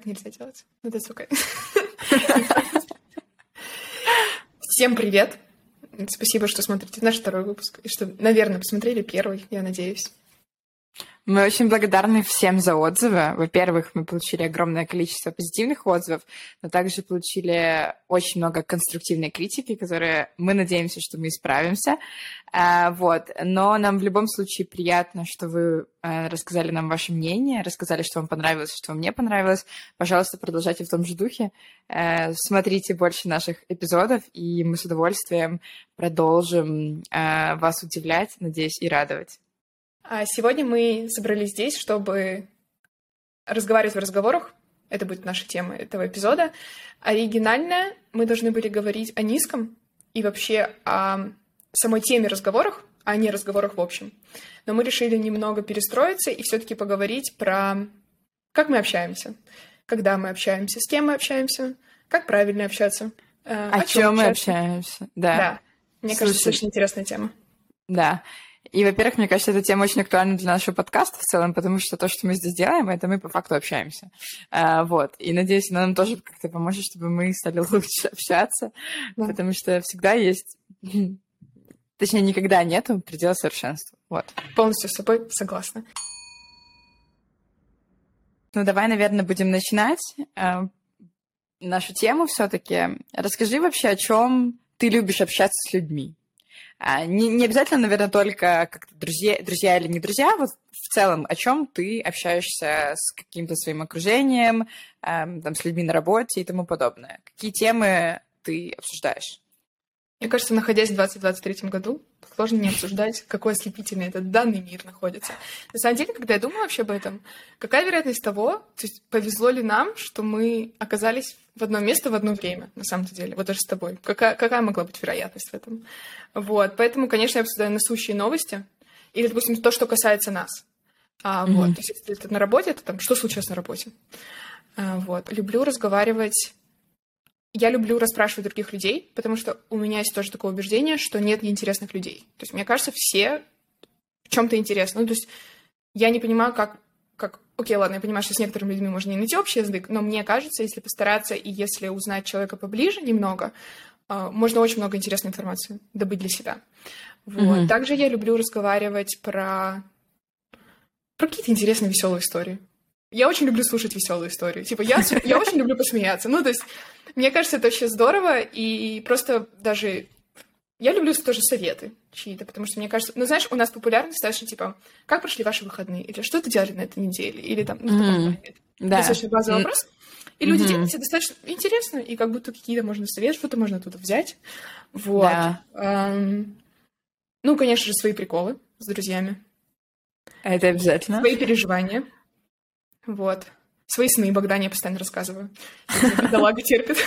Так нельзя делать. Ну, это сука. Всем привет! Спасибо, что смотрите наш второй выпуск. И что, наверное, посмотрели первый, я надеюсь. Мы очень благодарны всем за отзывы. Во-первых, мы получили огромное количество позитивных отзывов, но также получили очень много конструктивной критики, которые мы надеемся, что мы исправимся. А, вот. Но нам в любом случае приятно, что вы э, рассказали нам ваше мнение, рассказали, что вам понравилось, что вам не понравилось. Пожалуйста, продолжайте в том же духе. Э, смотрите больше наших эпизодов, и мы с удовольствием продолжим э, вас удивлять, надеюсь, и радовать. А сегодня мы собрались здесь, чтобы разговаривать в разговорах. Это будет наша тема этого эпизода. Оригинально мы должны были говорить о низком и вообще о самой теме разговорах, а не разговорах в общем. Но мы решили немного перестроиться и все-таки поговорить про как мы общаемся, когда мы общаемся, с кем мы общаемся, как правильно общаться. Э, о, о чем мы общаемся. Да. да. Мне Слушай, кажется, очень интересная тема. Да. И, во-первых, мне кажется, эта тема очень актуальна для нашего подкаста в целом, потому что то, что мы здесь делаем, это мы по факту общаемся. А, вот. И надеюсь, она нам тоже как-то поможет, чтобы мы стали лучше общаться, да. потому что всегда есть... Точнее, никогда нету предела совершенства. Вот. Полностью с собой согласна. Ну, давай, наверное, будем начинать э, нашу тему все-таки. Расскажи вообще, о чем ты любишь общаться с людьми. А, не, не обязательно, наверное, только как друзья, друзья или не друзья, вот в целом, о чем ты общаешься с каким-то своим окружением, эм, там, с людьми на работе и тому подобное. Какие темы ты обсуждаешь? Мне кажется, находясь в 2023 году, сложно не обсуждать, какой ослепительный этот данный мир находится. На самом деле, когда я думаю вообще об этом, какая вероятность того, то есть повезло ли нам, что мы оказались в одно место в одно время, на самом деле, вот даже с тобой. Какая, какая могла быть вероятность в этом? Вот, поэтому, конечно, я обсуждаю насущие новости, или, допустим, то, что касается нас. А, mm-hmm. Вот, то есть, если это на работе, то там, что случилось на работе? А, вот, люблю разговаривать я люблю расспрашивать других людей, потому что у меня есть тоже такое убеждение, что нет неинтересных людей. То есть, мне кажется, все в чем-то интересны. Ну, то есть, я не понимаю, как, как... Окей, ладно, я понимаю, что с некоторыми людьми можно не найти общий язык, но мне кажется, если постараться и если узнать человека поближе немного, а, можно очень много интересной информации добыть для себя. Вот. Mm-hmm. Также я люблю разговаривать про про какие-то интересные веселые истории. Я очень люблю слушать веселые истории. Типа, я, я очень люблю посмеяться. Ну, то есть, мне кажется, это вообще здорово, и просто даже... Я люблю тоже советы чьи-то, потому что мне кажется... Ну, знаешь, у нас популярно достаточно, типа, как прошли ваши выходные? Или что ты делали на этой неделе? Или там... Ну, mm-hmm. Да. Достаточно базовый mm-hmm. вопрос. И люди mm-hmm. делают достаточно интересно, и как будто какие-то можно советы, что-то можно оттуда взять. Вот. Да. Эм... Ну, конечно же, свои приколы с друзьями. Это обязательно. Свои переживания. Вот. Свои сны Богдане я постоянно рассказываю. Бедолага терпит.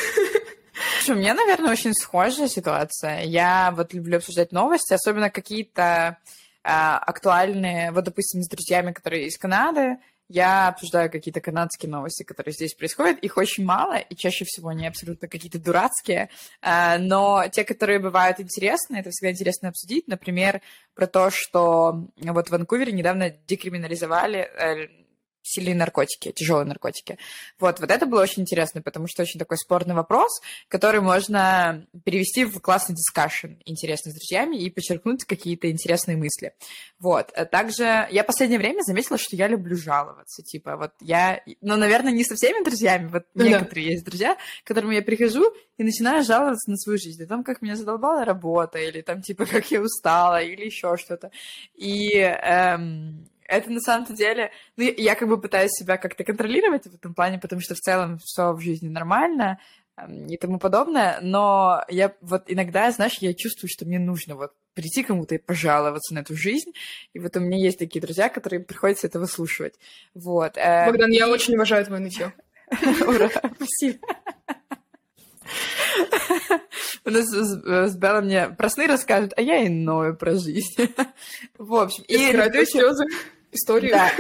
Слушай, у меня, наверное, очень схожая ситуация. Я вот люблю обсуждать новости, особенно какие-то а, актуальные, вот, допустим, с друзьями, которые из Канады, я обсуждаю какие-то канадские новости, которые здесь происходят. Их очень мало, и чаще всего они абсолютно какие-то дурацкие. А, но те, которые бывают интересные, это всегда интересно обсудить. Например, про то, что вот в Ванкувере недавно декриминализовали э, сильные наркотики, тяжелые наркотики. Вот, вот это было очень интересно, потому что очень такой спорный вопрос, который можно перевести в классный дискашн интересный с друзьями и подчеркнуть какие-то интересные мысли. Вот. А также я последнее время заметила, что я люблю жаловаться. Типа, вот я, ну, наверное, не со всеми друзьями, вот да. некоторые есть друзья, к которым я прихожу и начинаю жаловаться на свою жизнь. О том, как меня задолбала работа, или там, типа, как я устала, или еще что-то. И эм, это на самом деле... Ну, я как бы пытаюсь себя как-то контролировать в этом плане, потому что в целом все в жизни нормально и тому подобное, но я вот иногда, знаешь, я чувствую, что мне нужно вот прийти кому-то и пожаловаться на эту жизнь, и вот у меня есть такие друзья, которые приходится это выслушивать, вот. Эм, Богдан, я очень уважаю твое нытье. Ура, спасибо. У нас с Белла мне про сны расскажет, а я и ною про жизнь. В общем, и... слезы историю. Да.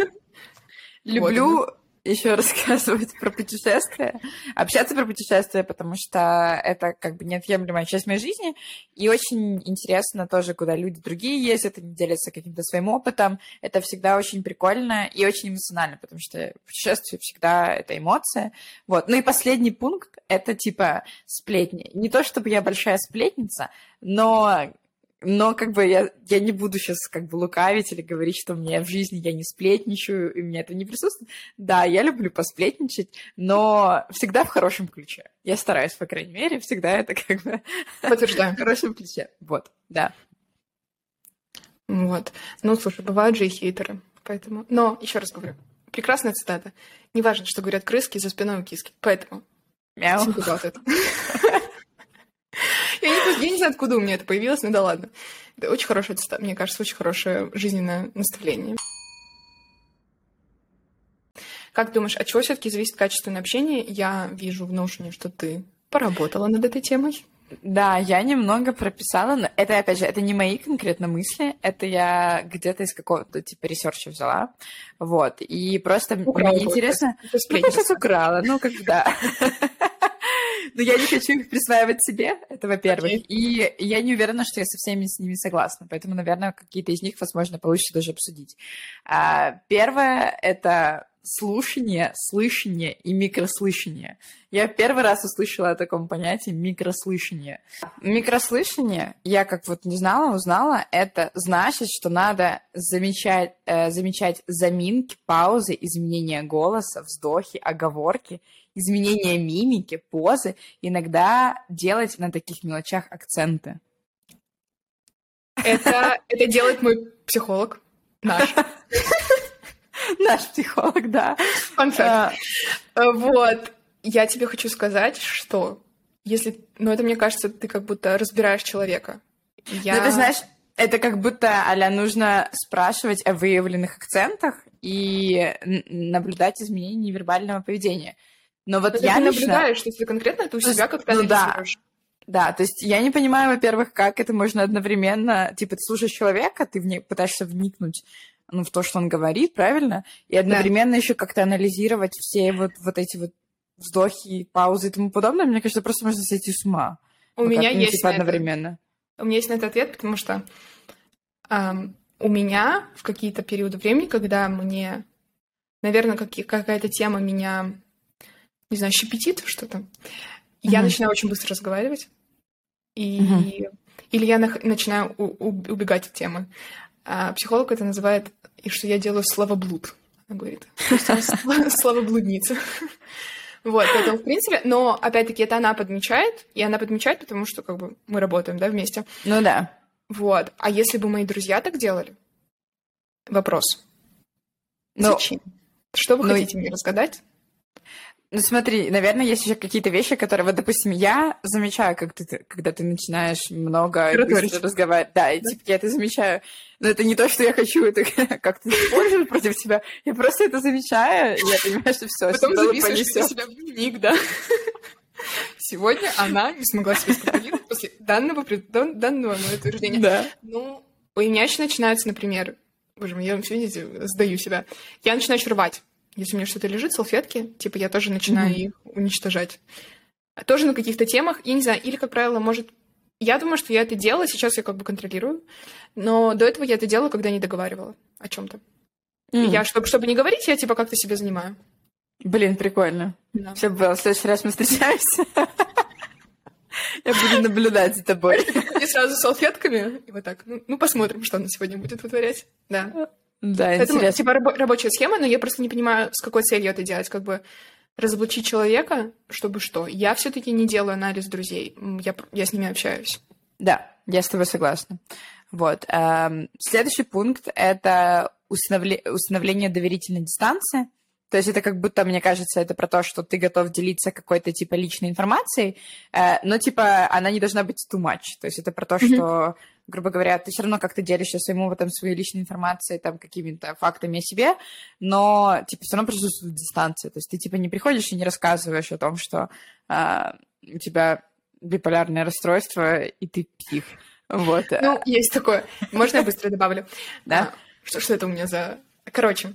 Люблю еще рассказывать про путешествия, общаться про путешествия, потому что это как бы неотъемлемая часть моей жизни, и очень интересно тоже, куда люди другие ездят, они делятся каким-то своим опытом, это всегда очень прикольно и очень эмоционально, потому что путешествие всегда это эмоция, вот. Ну и последний пункт — это типа сплетни. Не то, чтобы я большая сплетница, но но как бы я, я не буду сейчас как бы лукавить или говорить, что мне в жизни я не сплетничаю, и у меня это не присутствует. Да, я люблю посплетничать, но всегда в хорошем ключе. Я стараюсь, по крайней мере, всегда это как бы... Подтверждаю. в хорошем ключе. Вот, да. Вот. Ну, слушай, бывают же и хейтеры, поэтому... Но, еще раз говорю, прекрасная цитата. Неважно, что говорят крыски за спиной у киски. Поэтому... Мяу. Я не, знаю, откуда у меня это появилось, но да ладно. Это очень хорошее, мне кажется, очень хорошее жизненное наставление. Как думаешь, от чего все-таки зависит качественное общение? Я вижу в Notion, что ты поработала над этой темой. Да, я немного прописала, но это, опять же, это не мои конкретно мысли, это я где-то из какого-то типа research а взяла, вот, и просто украла мне интересно... Ну, сейчас украла, ну, когда... Но я не хочу их присваивать себе, это во-первых. Okay. И я не уверена, что я со всеми с ними согласна. Поэтому, наверное, какие-то из них, возможно, получится даже обсудить. А, первое — это слушание, слышание и микрослышание. Я первый раз услышала о таком понятии микрослышание. Микрослышание, я как вот не знала, узнала, это значит, что надо замечать, э, замечать заминки, паузы, изменения голоса, вздохи, оговорки изменения мимики, позы, иногда делать на таких мелочах акценты. Это, это делает мой психолог, наш. Наш психолог, да. А, вот. Я тебе хочу сказать, что если... Ну, это, мне кажется, ты как будто разбираешь человека. Я... Ну, ты знаешь, это как будто, Аля, нужно спрашивать о выявленных акцентах и наблюдать изменения невербального поведения. Но вот это я ты лично... наблюдаешь, что ты конкретно это у себя как-то ну, да. Да, то есть я не понимаю, во-первых, как это можно одновременно, типа, ты слушаешь человека, ты в не, пытаешься вникнуть ну, в то, что он говорит, правильно? И одновременно да. еще как-то анализировать все вот, вот эти вот вздохи, паузы и тому подобное. Мне кажется, просто можно сойти с ума. У ну, меня как, есть типа, одновременно. Это. У меня есть на это ответ, потому что эм, у меня в какие-то периоды времени, когда мне, наверное, как, какая-то тема меня не знаю, щепетит что-то, mm-hmm. я начинаю очень быстро разговаривать. И... Mm-hmm. Или я на... начинаю у... убегать от темы. А психолог это называет, и что я делаю словоблуд, она говорит. Словоблудница. Вот, поэтому, в принципе, но, опять-таки, это она подмечает, и она подмечает, потому что, как бы, мы работаем, да, вместе. Ну да. Вот. А если бы мои друзья так делали? Вопрос. Но... Зачем? Что вы ну... хотите мне разгадать? Ну смотри, наверное, есть еще какие-то вещи, которые, вот, допустим, я замечаю, как ты, когда ты начинаешь много разговаривать. Да, и типа я это замечаю. Но это не то, что я хочу это как-то использовать против тебя. Я просто это замечаю, и я понимаю, что все. Потом записываешь себя в дневник, да? Сегодня она не смогла себя сконтролировать после данного, данного утверждения. Да. Ну, у меня еще начинается, например, боже мой, я, видите, сдаю себя. Я начинаю рвать если у меня что-то лежит, салфетки, типа я тоже начинаю mm-hmm. их уничтожать. Тоже на каких-то темах, я не знаю, или, как правило, может... Я думаю, что я это делала, сейчас я как бы контролирую, но до этого я это делала, когда не договаривала о чем то mm-hmm. Я, чтобы, чтобы не говорить, я типа как-то себя занимаю. Блин, прикольно. Да. Все было. В следующий раз мы встречаемся. Я буду наблюдать за тобой. И сразу салфетками, и вот так. Ну, ну, посмотрим, что она сегодня будет вытворять. Да. Да, Поэтому, интересно. типа раб- рабочая схема, но я просто не понимаю, с какой целью это делать. Как бы разоблачить человека, чтобы что? Я все-таки не делаю анализ друзей. Я, я с ними общаюсь. Да, я с тобой согласна. Вот. Эм, следующий пункт — это установле- установление доверительной дистанции. То есть это как будто, мне кажется, это про то, что ты готов делиться какой-то типа личной информацией, э, но типа она не должна быть too much. То есть это про то, что грубо говоря, ты все равно как-то делишься своим опытом, своей личной информацией, там, какими-то фактами о себе, но, типа, все равно присутствует дистанция. То есть ты, типа, не приходишь и не рассказываешь о том, что а, у тебя биполярное расстройство, и ты псих. Вот. Ну, есть такое. Можно я быстро добавлю? Да. А, что, что это у меня за... Короче,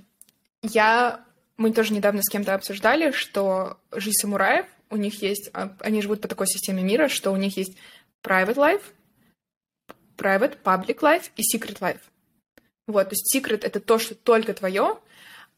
я мы тоже недавно с кем-то обсуждали, что жизнь самураев, у них есть, а, они живут по такой системе мира, что у них есть private life, private, public life и secret life. Вот, то есть secret — это то, что только твое,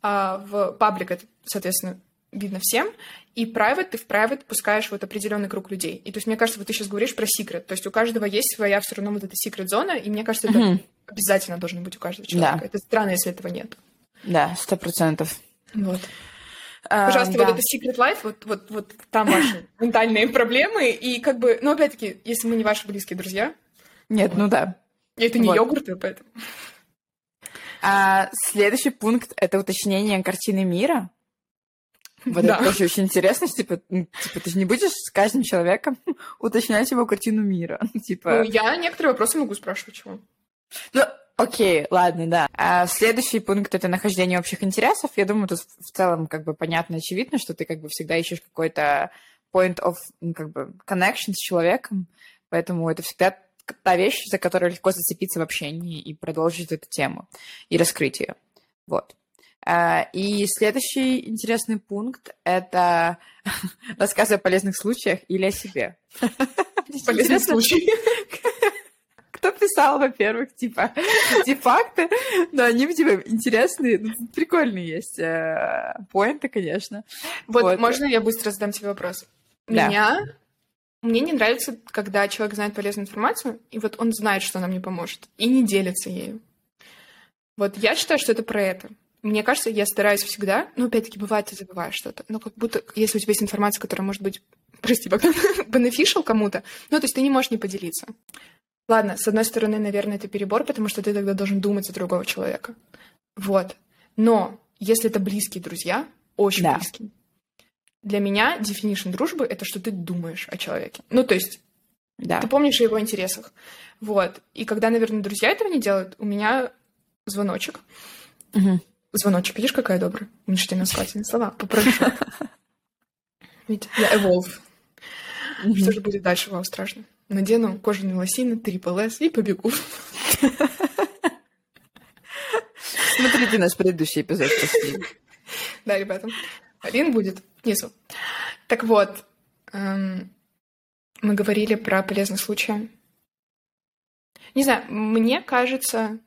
а в public это, соответственно, видно всем, и private ты в private пускаешь вот определенный круг людей. И то есть мне кажется, вот ты сейчас говоришь про secret, то есть у каждого есть своя все равно вот эта secret зона, и мне кажется, это mm-hmm. обязательно должно быть у каждого человека. Да. Это странно, если этого нет. Да, сто процентов. Вот. А, Пожалуйста, да. вот это Secret Life, вот, вот, вот там ваши ментальные проблемы, и как бы, ну, опять-таки, если мы не ваши близкие друзья. Нет, ну да. И это не вот. йогурты, поэтому. А, следующий пункт — это уточнение картины мира. Вот да. это тоже очень интересно, типа, типа, ты же не будешь с каждым человеком уточнять его картину мира. типа... Ну, я некоторые вопросы могу спрашивать, чего. Ну, окей, ладно, да. А следующий пункт — это нахождение общих интересов. Я думаю, тут в целом как бы понятно, очевидно, что ты как бы всегда ищешь какой-то point of, ну, как бы, connection с человеком, поэтому это всегда та вещь, за которую легко зацепиться в общении и продолжить эту тему и раскрыть ее. Вот. А, и следующий интересный пункт — это рассказы о полезных случаях или о себе. Полезные случаи. Кто писал, во-первых, типа, эти факты, но они, типа, интересные, ну, прикольные есть э, поинты, конечно. Вот, можно я быстро задам тебе вопрос? Меня мне не нравится, когда человек знает полезную информацию, и вот он знает, что она мне поможет, и не делится ею. Вот я считаю, что это про это. Мне кажется, я стараюсь всегда, ну, опять-таки, бывает, ты забываешь что-то, но как будто, если у тебя есть информация, которая может быть, прости, beneficial кому-то, ну, то есть ты не можешь не поделиться. Ладно, с одной стороны, наверное, это перебор, потому что ты тогда должен думать за другого человека. Вот. Но если это близкие друзья, очень да. близкие, для меня definition дружбы — это что ты думаешь о человеке. Ну, то есть да. ты помнишь о его интересах. Вот. И когда, наверное, друзья этого не делают, у меня звоночек. Угу. Звоночек, видишь, какая добрая? Уменьшительно-сказательные слова. Попрошу. Ведь я evolve. Что же будет дальше? Вау, страшно. Надену кожаные лосины, трипл S и побегу. Смотрите наш предыдущий эпизод. Да, ребята. Один будет внизу. Так вот, эм, мы говорили про полезный случай. Не знаю, мне кажется,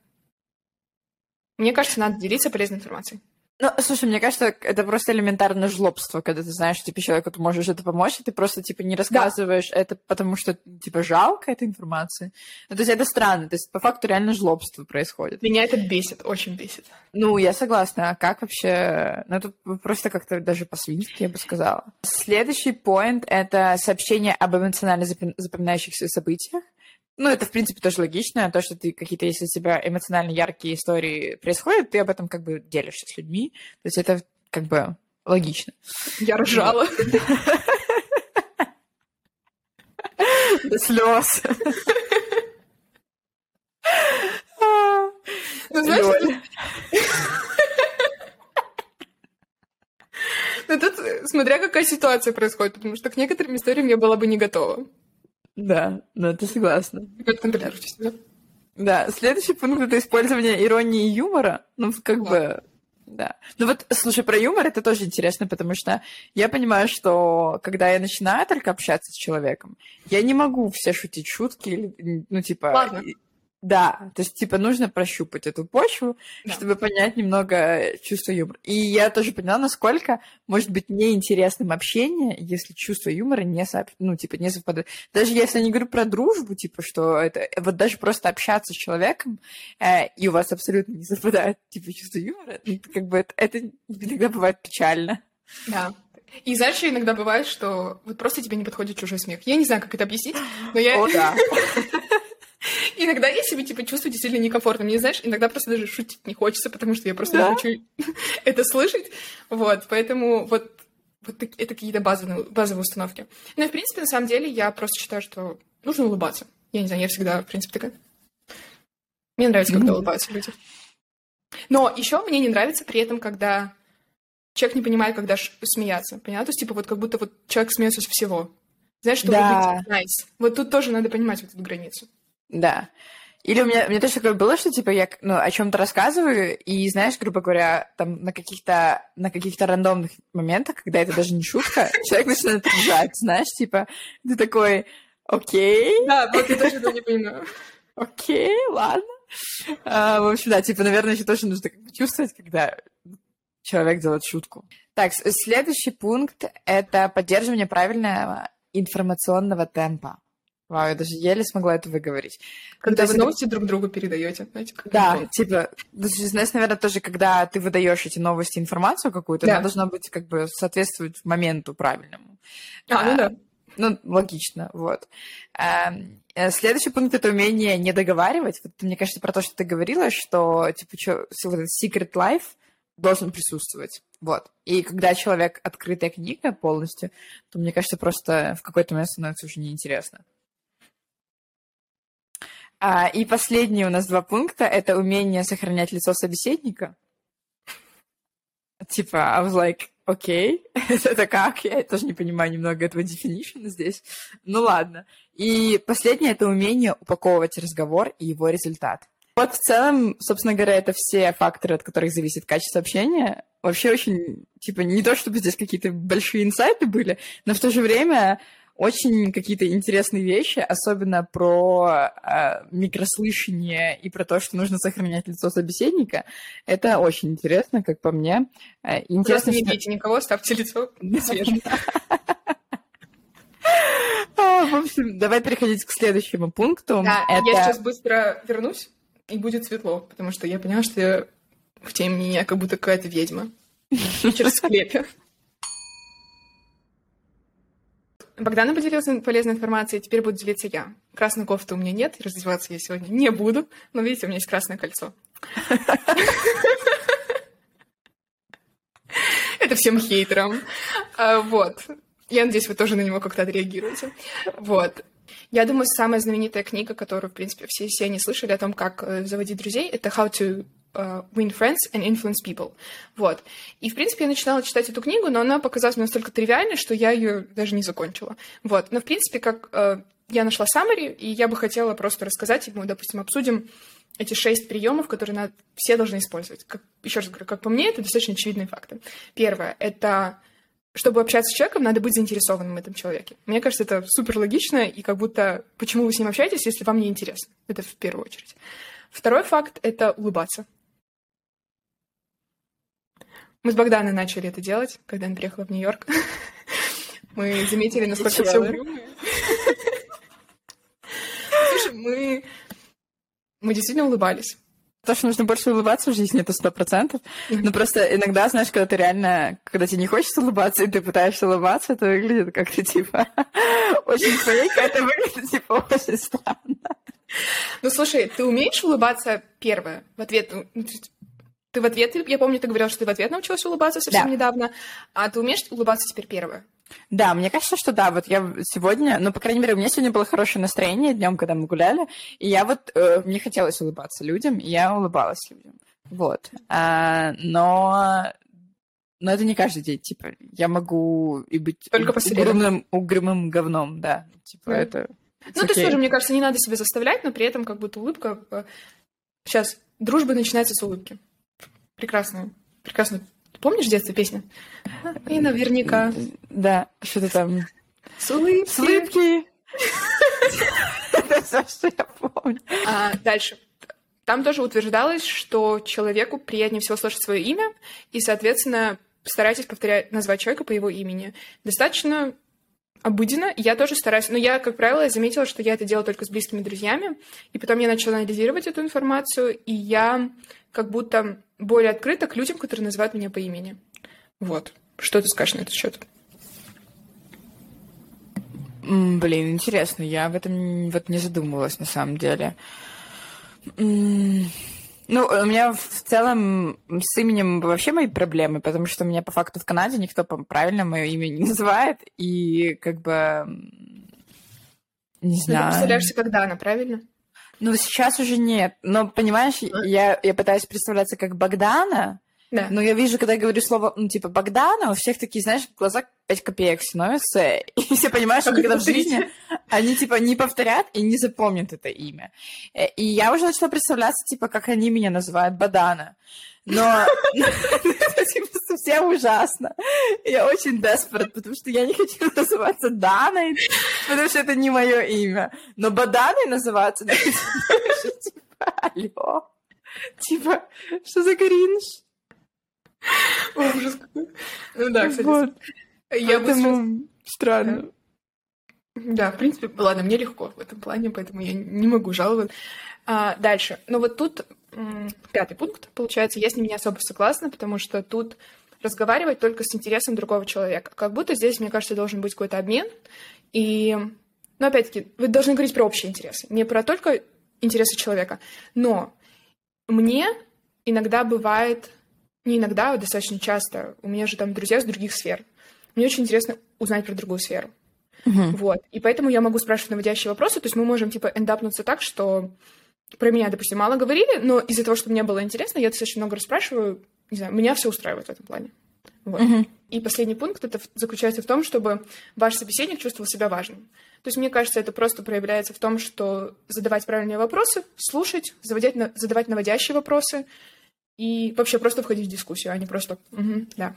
мне кажется, надо делиться полезной информацией. Ну, слушай, мне кажется, это просто элементарное жлобство, когда ты знаешь, что, типа, человеку ты можешь это помочь, и ты просто, типа, не рассказываешь да. это, потому что, типа, жалко этой информации. Ну, то есть это странно, то есть по факту реально жлобство происходит. Меня это бесит, очень бесит. Ну, я согласна. А как вообще... Ну, это просто как-то даже по-свински, я бы сказала. Следующий поинт — это сообщение об эмоционально запоминающихся событиях. Ну, это, в принципе, тоже логично. То, что ты какие-то, если у тебя эмоционально яркие истории происходят, ты об этом как бы делишься с людьми. То есть это как бы логично. Я ржала. До слез. Ну, знаешь, ну тут, смотря какая ситуация происходит, потому что к некоторым историям я была бы не готова. Да, да, ты согласна. Контролируйте себя. Да, следующий пункт — это использование иронии и юмора. Ну, как да. бы... Да. Ну вот, слушай, про юмор это тоже интересно, потому что я понимаю, что когда я начинаю только общаться с человеком, я не могу все шутить шутки, ну, типа... Ладно. Да, то есть, типа, нужно прощупать эту почву, да. чтобы понять немного чувство юмора. И я тоже поняла, насколько может быть неинтересным общение, если чувство юмора не, сооб... ну, типа, не совпадает. Даже если я не говорю про дружбу, типа, что это... Вот даже просто общаться с человеком, э, и у вас абсолютно не совпадает, типа, чувство юмора, ну, как бы это, это иногда бывает печально. Да. И знаешь, иногда бывает, что вот просто тебе не подходит чужой смех. Я не знаю, как это объяснить, но я... О, да. Иногда я себя, типа, чувствую действительно некомфортно. Мне, знаешь, иногда просто даже шутить не хочется, потому что я просто да? хочу это слышать. Вот, поэтому вот, вот это какие-то базовые, базовые установки. Ну и, в принципе, на самом деле, я просто считаю, что нужно улыбаться. Я не знаю, я всегда, в принципе, такая. Мне нравится, когда mm-hmm. улыбаются люди. Но еще мне не нравится при этом, когда человек не понимает, когда смеяться. Поняла? То есть, типа, вот как будто вот человек смеется с всего. Знаешь, чтобы да. быть nice. Вот тут тоже надо понимать вот эту границу. Да. Или у меня, у меня тоже такое было, что, типа, я ну, о чем то рассказываю, и, знаешь, грубо говоря, там на каких-то на каких-то рандомных моментах, когда это даже не шутка, человек начинает ржать, знаешь, типа, ты такой, окей. Да, вот я тоже этого не понимаю. Окей, ладно. А, в общем, да, типа, наверное, еще тоже нужно чувствовать, когда человек делает шутку. Так, следующий пункт — это поддерживание правильного информационного темпа. Вау, я даже еле смогла это выговорить. Когда ну, вы новости это... друг другу передаете, знаете, как Да, это... типа, знаешь, наверное, тоже, когда ты выдаешь эти новости, информацию какую-то, да. она должна быть как бы соответствовать моменту правильному. А, ну да. Ну, логично, вот. Эм, э, следующий пункт — это умение не договаривать. Вот, мне кажется, про то, что ты говорила, что, типа, что, вот этот secret life должен присутствовать. Вот. И когда человек открытая книга полностью, то, мне кажется, просто в какой-то момент становится уже неинтересно. А, и последние у нас два пункта — это умение сохранять лицо собеседника. Типа, I was like, окей, okay. это как? Я тоже не понимаю немного этого definition здесь. Ну ладно. И последнее — это умение упаковывать разговор и его результат. Вот в целом, собственно говоря, это все факторы, от которых зависит качество общения. Вообще очень, типа, не то чтобы здесь какие-то большие инсайты были, но в то же время очень какие-то интересные вещи, особенно про э, микрослышание и про то, что нужно сохранять лицо собеседника. Это очень интересно, как по мне. Э, интересно, Просто не что... никого, ставьте лицо свежим. А, в общем, давай переходить к следующему пункту. Да, Это... я сейчас быстро вернусь, и будет светло, потому что я поняла, что я в теме я как будто какая-то ведьма. Вечер в склепе. Богдана поделилась полезной информацией, теперь буду делиться я. Красной кофты у меня нет, раздеваться я сегодня не буду, но видите, у меня есть красное кольцо. Это всем хейтерам. А, вот. Я надеюсь, вы тоже на него как-то отреагируете. Вот. Я думаю, самая знаменитая книга, которую, в принципе, все, все они слышали о том, как э, заводить друзей, это How to Win Friends and Influence People. Вот. И, в принципе, я начинала читать эту книгу, но она показалась мне настолько тривиальной, что я ее даже не закончила. Вот. Но, в принципе, как uh, я нашла summary, и я бы хотела просто рассказать, и мы, допустим, обсудим эти шесть приемов, которые надо, все должны использовать. Как, еще раз говорю, как по мне, это достаточно очевидные факты. Первое — это чтобы общаться с человеком, надо быть заинтересованным в этом человеке. Мне кажется, это супер логично, и как будто почему вы с ним общаетесь, если вам не интересно. Это в первую очередь. Второй факт — это улыбаться. Мы с Богданой начали это делать, когда она приехала в Нью-Йорк. Мы заметили, насколько все угрюмые. Слушай, мы... Мы действительно улыбались. То, что нужно больше улыбаться в жизни, это сто процентов. Но просто иногда, знаешь, когда ты реально, когда тебе не хочется улыбаться, и ты пытаешься улыбаться, это выглядит как-то типа очень фейк, это выглядит типа очень странно. Ну, слушай, ты умеешь улыбаться первое в ответ? Ты в ответ, я помню, ты говорила, что ты в ответ научилась улыбаться совсем да. недавно, а ты умеешь улыбаться теперь первое? Да, мне кажется, что да. Вот я сегодня, ну, по крайней мере, у меня сегодня было хорошее настроение днем, когда мы гуляли, и я вот, э, мне хотелось улыбаться людям, и я улыбалась людям. Вот. А, но но это не каждый день, типа, я могу и быть Только угрюмым, угрюмым говном, да. Типа, да. это... Ну, okay. то есть тоже, мне кажется, не надо себя заставлять, но при этом как будто улыбка... Сейчас, э, дружба начинается с улыбки прекрасную, прекрасную. Помнишь детство песню? И наверняка. Да, что-то там. С улыбки. С улыбки. Это все, что я помню. А, дальше. Там тоже утверждалось, что человеку приятнее всего слышать свое имя, и, соответственно, старайтесь повторять, назвать человека по его имени. Достаточно обыденно. Я тоже стараюсь. Но я, как правило, заметила, что я это делаю только с близкими друзьями. И потом я начала анализировать эту информацию, и я как будто более открыта к людям, которые называют меня по имени. Вот. Что ты скажешь на этот счет? Блин, интересно, я об этом вот не задумывалась на самом деле. Ну, у меня в целом с именем вообще мои проблемы, потому что меня по факту в Канаде никто правильно мое имя не называет, и как бы не знаю. Ну, ты представляешься как Дана, правильно? Ну, сейчас уже нет. Но, понимаешь, а? я, я пытаюсь представляться как Богдана, Да. Но я вижу, когда я говорю слово, ну, типа, Богдана, у всех такие, знаешь, в глазах 5 копеек становятся, и все понимают, что когда в жизни они, типа, не повторят и не запомнят это имя. Э, и я уже начала представляться, типа, как они меня называют, Бадана. Но типа, совсем ужасно. Я очень desperate, потому что я не хочу называться Даной, потому что это не мое имя. Но Баданой называться, типа, алло. Типа, что за кринж? Ужас какой. Ну да, кстати. Вот. Я Поэтому странно. Да, в принципе, ладно, мне легко в этом плане, поэтому я не могу жаловаться. А, дальше. Ну вот тут пятый пункт, получается, я с ним не особо согласна, потому что тут разговаривать только с интересом другого человека. Как будто здесь, мне кажется, должен быть какой-то обмен. И, ну, опять-таки, вы должны говорить про общие интересы, не про только интересы человека. Но мне иногда бывает не иногда, а достаточно часто. У меня же там друзья с других сфер. Мне очень интересно узнать про другую сферу. Uh-huh. Вот. И поэтому я могу спрашивать наводящие вопросы. То есть мы можем, типа, эндапнуться так, что про меня, допустим, мало говорили, но из-за того, что мне было интересно, я достаточно много расспрашиваю. Не знаю, меня все устраивает в этом плане. Вот. Uh-huh. И последний пункт это заключается в том, чтобы ваш собеседник чувствовал себя важным. То есть, мне кажется, это просто проявляется в том, что задавать правильные вопросы, слушать, задавать, задавать наводящие вопросы, и вообще просто входить в дискуссию, а не просто угу, да.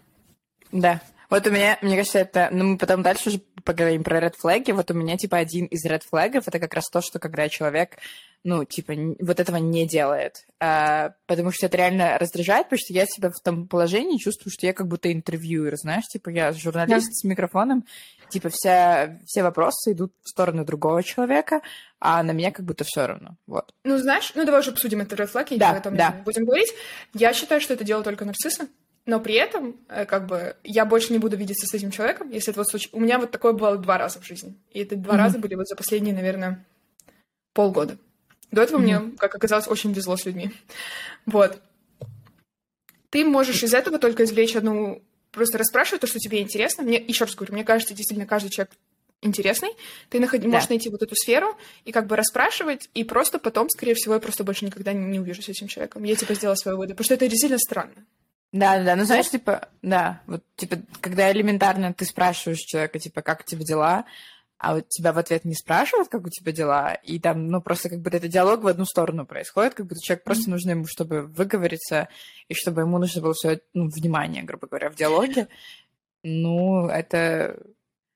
Да. Вот у меня, мне кажется, это... Ну, мы потом дальше уже поговорим про red флаги. Вот у меня, типа, один из red флагов это как раз то, что когда человек, ну, типа, вот этого не делает. А, потому что это реально раздражает, потому что я себя в том положении чувствую, что я как будто интервьюер, знаешь, типа, я журналист да. с микрофоном, типа, вся, все вопросы идут в сторону другого человека, а на меня как будто все равно. Вот. Ну, знаешь, ну, давай уже обсудим это red flag, да, о том да. будем говорить. Я считаю, что это дело только нарциссы. Но при этом, э, как бы, я больше не буду видеться с этим человеком, если это вот случай. У меня вот такое было два раза в жизни. И это два mm-hmm. раза были вот за последние, наверное, полгода. До этого mm-hmm. мне, как оказалось, очень везло с людьми. Вот. Ты можешь из этого только извлечь одну... Просто расспрашивать то, что тебе интересно. Мне, еще раз говорю, мне кажется, действительно, каждый человек интересный. Ты наход... да. можешь найти вот эту сферу и как бы расспрашивать, и просто потом, скорее всего, я просто больше никогда не увижу с этим человеком. Я, типа, сделала свои выводы. Потому что это действительно странно. Да, да. Ну, знаешь, типа, да, вот, типа, когда элементарно ты спрашиваешь человека, типа, как у тебя дела, а вот тебя в ответ не спрашивают, как у тебя дела, и там, ну, просто как бы это диалог в одну сторону происходит, как будто человек просто нужно ему, чтобы выговориться, и чтобы ему нужно было все, ну, внимание, грубо говоря, в диалоге. Ну, это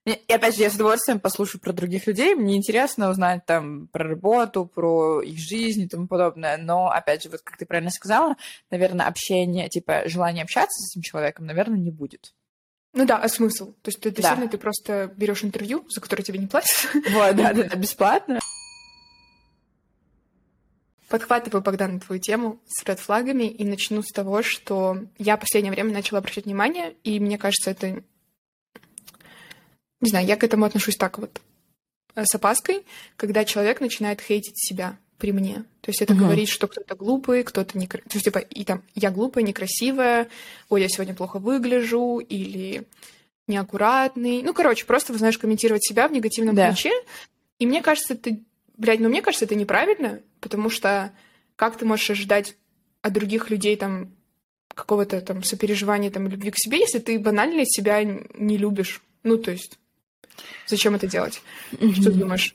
и опять же, я с удовольствием послушаю про других людей. Мне интересно узнать там про работу, про их жизнь и тому подобное. Но, опять же, вот как ты правильно сказала, наверное, общение, типа желание общаться с этим человеком, наверное, не будет. Ну да, а смысл? То есть ты действительно да. ты просто берешь интервью, за которое тебе не платят. Вот, да, да, да, бесплатно. Подхватываю, Богдан, твою тему с ред флагами и начну с того, что я в последнее время начала обращать внимание, и мне кажется, это не знаю, я к этому отношусь так вот э, с опаской, когда человек начинает хейтить себя при мне. То есть это угу. говорит, что кто-то глупый, кто-то не... То есть, типа, и там, я глупая, некрасивая, ой, я сегодня плохо выгляжу, или неаккуратный. Ну, короче, просто, вы знаешь, комментировать себя в негативном да. ключе. И мне кажется, это... Блядь, ну, мне кажется, это неправильно, потому что как ты можешь ожидать от других людей там какого-то там сопереживания, там, любви к себе, если ты банально себя не любишь? Ну, то есть... Зачем это делать? Mm-hmm. Что ты думаешь?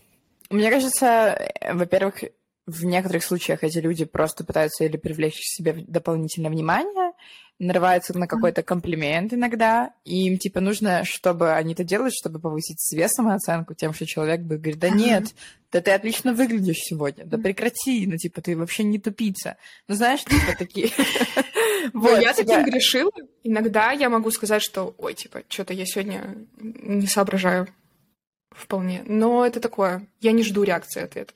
Мне кажется, во-первых, в некоторых случаях эти люди просто пытаются или привлечь к себе дополнительное внимание, нарываются на какой-то комплимент иногда, и им, типа, нужно, чтобы они это делают, чтобы повысить себе самооценку тем, что человек бы говорит, да нет, да ты отлично выглядишь сегодня, да прекрати, ну, типа, ты вообще не тупица. Ну, знаешь, типа, такие... Вот, я таким грешила. Иногда я могу сказать, что, ой, типа, что-то я сегодня не соображаю вполне. Но это такое, я не жду реакции ответа.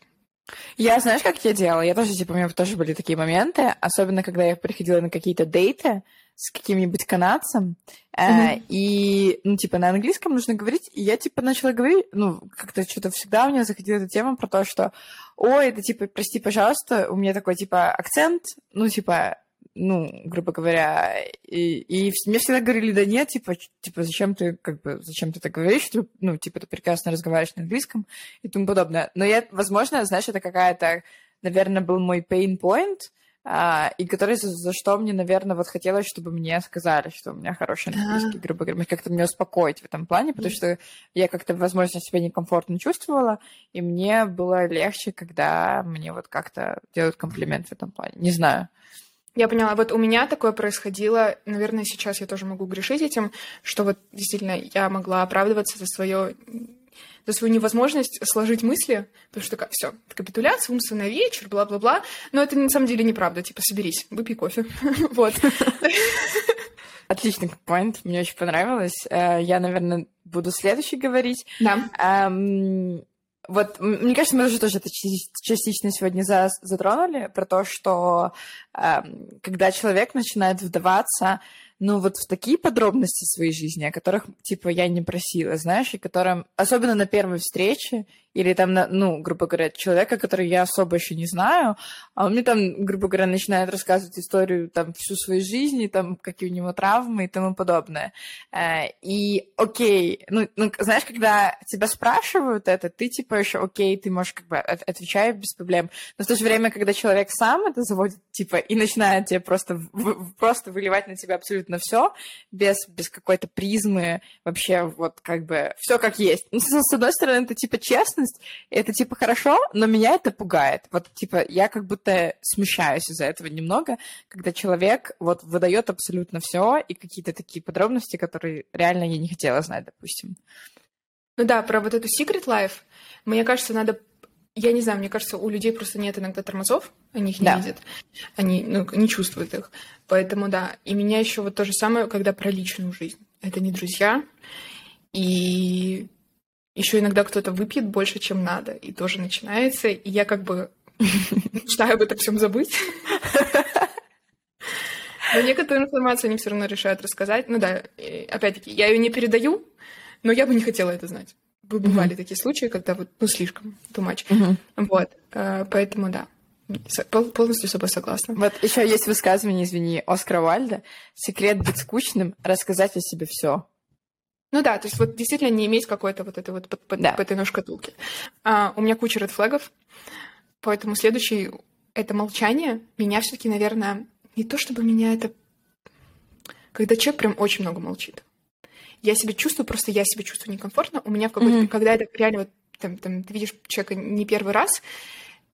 Я, знаешь, как я делала? Я тоже, типа, у меня тоже были такие моменты, особенно когда я приходила на какие-то дейты с каким-нибудь канадцем, mm-hmm. э, и, ну, типа, на английском нужно говорить, и я, типа, начала говорить, ну, как-то что-то всегда у меня заходила эта тема про то, что, ой, это, типа, прости, пожалуйста, у меня такой, типа, акцент, ну, типа, ну, грубо говоря, и, и мне всегда говорили, да нет, типа, типа, зачем ты, как бы, зачем ты так говоришь, ты, ну, типа, ты прекрасно разговариваешь на английском и тому подобное. Но я, возможно, знаешь, это какая-то, наверное, был мой pain point, а, и который за, за что мне, наверное, вот хотелось, чтобы мне сказали, что у меня хороший английский, грубо говоря, как-то меня успокоить в этом плане, потому что я как-то, возможно, себя некомфортно чувствовала, и мне было легче, когда мне вот как-то делают комплимент в этом плане. Не знаю. Я поняла. Вот у меня такое происходило, наверное, сейчас я тоже могу грешить этим, что вот действительно я могла оправдываться за свое за свою невозможность сложить мысли, потому что такая, все, капитуляция, умственный вечер, бла-бла-бла. Но это на самом деле неправда. Типа, соберись, выпей кофе. Вот. Отличный поинт, мне очень понравилось. Э, я, наверное, буду следующий говорить. Да. Вот, мне кажется, мы уже тоже это частично сегодня затронули, про то, что э, когда человек начинает вдаваться ну, вот в такие подробности своей жизни, о которых, типа, я не просила, знаешь, и которым, особенно на первой встрече, или там, ну, грубо говоря, человека, который я особо еще не знаю, а он мне там, грубо говоря, начинает рассказывать историю там всю свою жизнь, и там какие у него травмы и тому подобное. Э, и окей, ну, ну, знаешь, когда тебя спрашивают это, ты типа еще окей, ты можешь как бы отвечать без проблем, но в то же время, когда человек сам это заводит, типа, и начинает тебе просто, просто выливать на тебя абсолютно все, без, без какой-то призмы, вообще вот как бы все как есть. Ну, с одной стороны, это типа честно, честность, это типа хорошо, но меня это пугает. Вот типа я как будто смущаюсь из-за этого немного, когда человек вот выдает абсолютно все и какие-то такие подробности, которые реально я не хотела знать, допустим. Ну да, про вот эту secret life, мне кажется, надо я не знаю, мне кажется, у людей просто нет иногда тормозов, они их не да. видят, они ну, не чувствуют их. Поэтому да. И меня еще вот то же самое, когда про личную жизнь. Это не друзья. И еще иногда кто-то выпьет больше, чем надо, и тоже начинается, и я как бы мечтаю об этом всем забыть. Но некоторую информацию они все равно решают рассказать. Ну да, опять-таки, я ее не передаю, но я бы не хотела это знать. Бывали mm-hmm. такие случаи, когда вот, ну, слишком, much. Mm-hmm. Вот, э, поэтому да, полностью с собой согласна. Вот еще есть высказывание, извини, Оскара Вальда. Секрет быть скучным — рассказать о себе все. Ну да, то есть вот действительно не иметь какой-то вот этой вот под, под, да. этой шкатулки. А, у меня куча редфлегов, поэтому следующий — это молчание. Меня все таки наверное, не то чтобы меня это... Когда человек прям очень много молчит. Я себя чувствую, просто я себя чувствую некомфортно. У меня в какой-то... Mm-hmm. Когда это реально вот там, там, ты видишь человека не первый раз,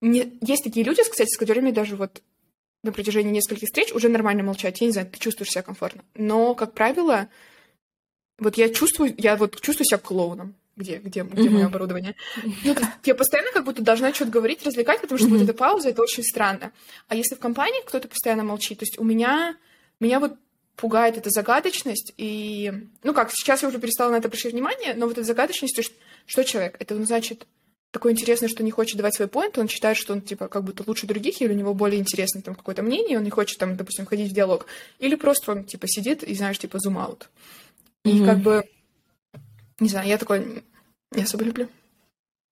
не... есть такие люди, кстати, с которыми даже вот на протяжении нескольких встреч уже нормально молчать. Я не знаю, ты чувствуешь себя комфортно. Но, как правило, вот я чувствую, я вот чувствую себя клоуном. Где, где, где mm-hmm. мое оборудование? Ну, я постоянно как будто должна что-то говорить, развлекать, потому что mm-hmm. вот эта пауза, это очень странно. А если в компании кто-то постоянно молчит, то есть у меня, меня вот пугает эта загадочность, и, ну как, сейчас я уже перестала на это обращать внимание, но вот эта загадочность, то есть, что человек? Это, ну, значит, такой интересный, что не хочет давать свой поинт, он считает, что он, типа, как будто лучше других, или у него более интересное там какое-то мнение, он не хочет, там, допустим, входить в диалог. Или просто он, типа, сидит и, знаешь, типа, зум-аут. И как бы, не знаю, я такой не особо люблю.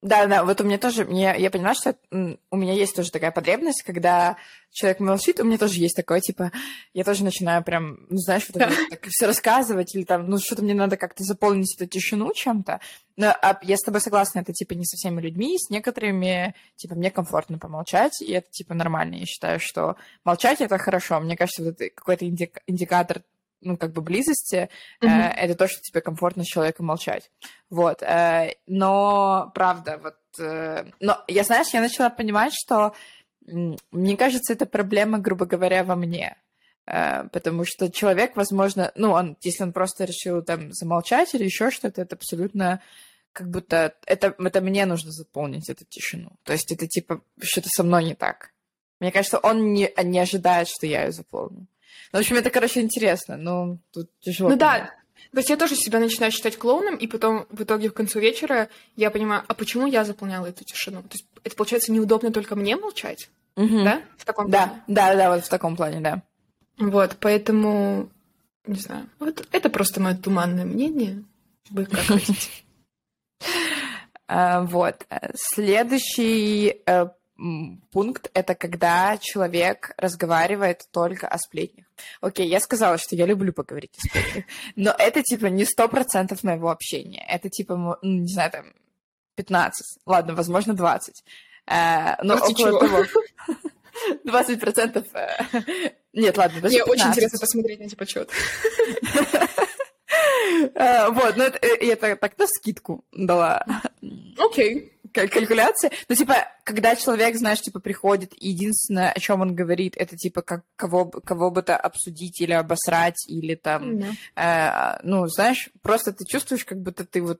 Да, да, вот у меня тоже, мне, я поняла, что у меня есть тоже такая потребность, когда человек молчит, у меня тоже есть такое, типа, я тоже начинаю прям, ну, знаешь, вот так все рассказывать, или там, ну, что-то мне надо как-то заполнить эту тишину чем-то. Но а я с тобой согласна, это, типа, не со всеми людьми, с некоторыми, типа, мне комфортно помолчать, и это, типа, нормально. Я считаю, что молчать — это хорошо. Мне кажется, вот это какой-то индикатор ну, как бы близости, mm-hmm. э, это то, что тебе комфортно с человеком молчать. Вот. Э, но, правда, вот... Э, но, я, знаешь, я начала понимать, что, мне кажется, это проблема, грубо говоря, во мне. Э, потому что человек, возможно, ну, он, если он просто решил там замолчать или еще что-то, это абсолютно как будто это, это мне нужно заполнить эту тишину. То есть это типа что-то со мной не так. Мне кажется, он не, не ожидает, что я ее заполню. Ну, в общем, это, короче, интересно, но тут тяжело. Ну понять. да, то есть я тоже себя начинаю считать клоуном, и потом в итоге к концу вечера я понимаю, а почему я заполняла эту тишину? То есть это, получается, неудобно только мне молчать? Угу. Да? В таком да, плане? Да, да, вот в таком плане, да. Вот, поэтому, не знаю, вот это просто мое туманное мнение. Вы как хотите. А, вот. Следующий э, пункт — это когда человек разговаривает только о сплетнях. Окей, я сказала, что я люблю поговорить о сплетнях, но это, типа, не сто процентов моего общения. Это, типа, ну, не знаю, там, 15, ладно, возможно, 20. Э, но около чего? того... 20%... э, Нет, ладно, даже Мне очень 15. интересно посмотреть на эти подсчеты. Э, Вот, ну это, э, это так на скидку дала Окей. Каль- калькуляция. Ну, типа, когда человек, знаешь, типа, приходит, и единственное, о чем он говорит, это, типа, как, кого, кого бы то обсудить или обосрать, или там, э, ну, знаешь, просто ты чувствуешь, как будто ты вот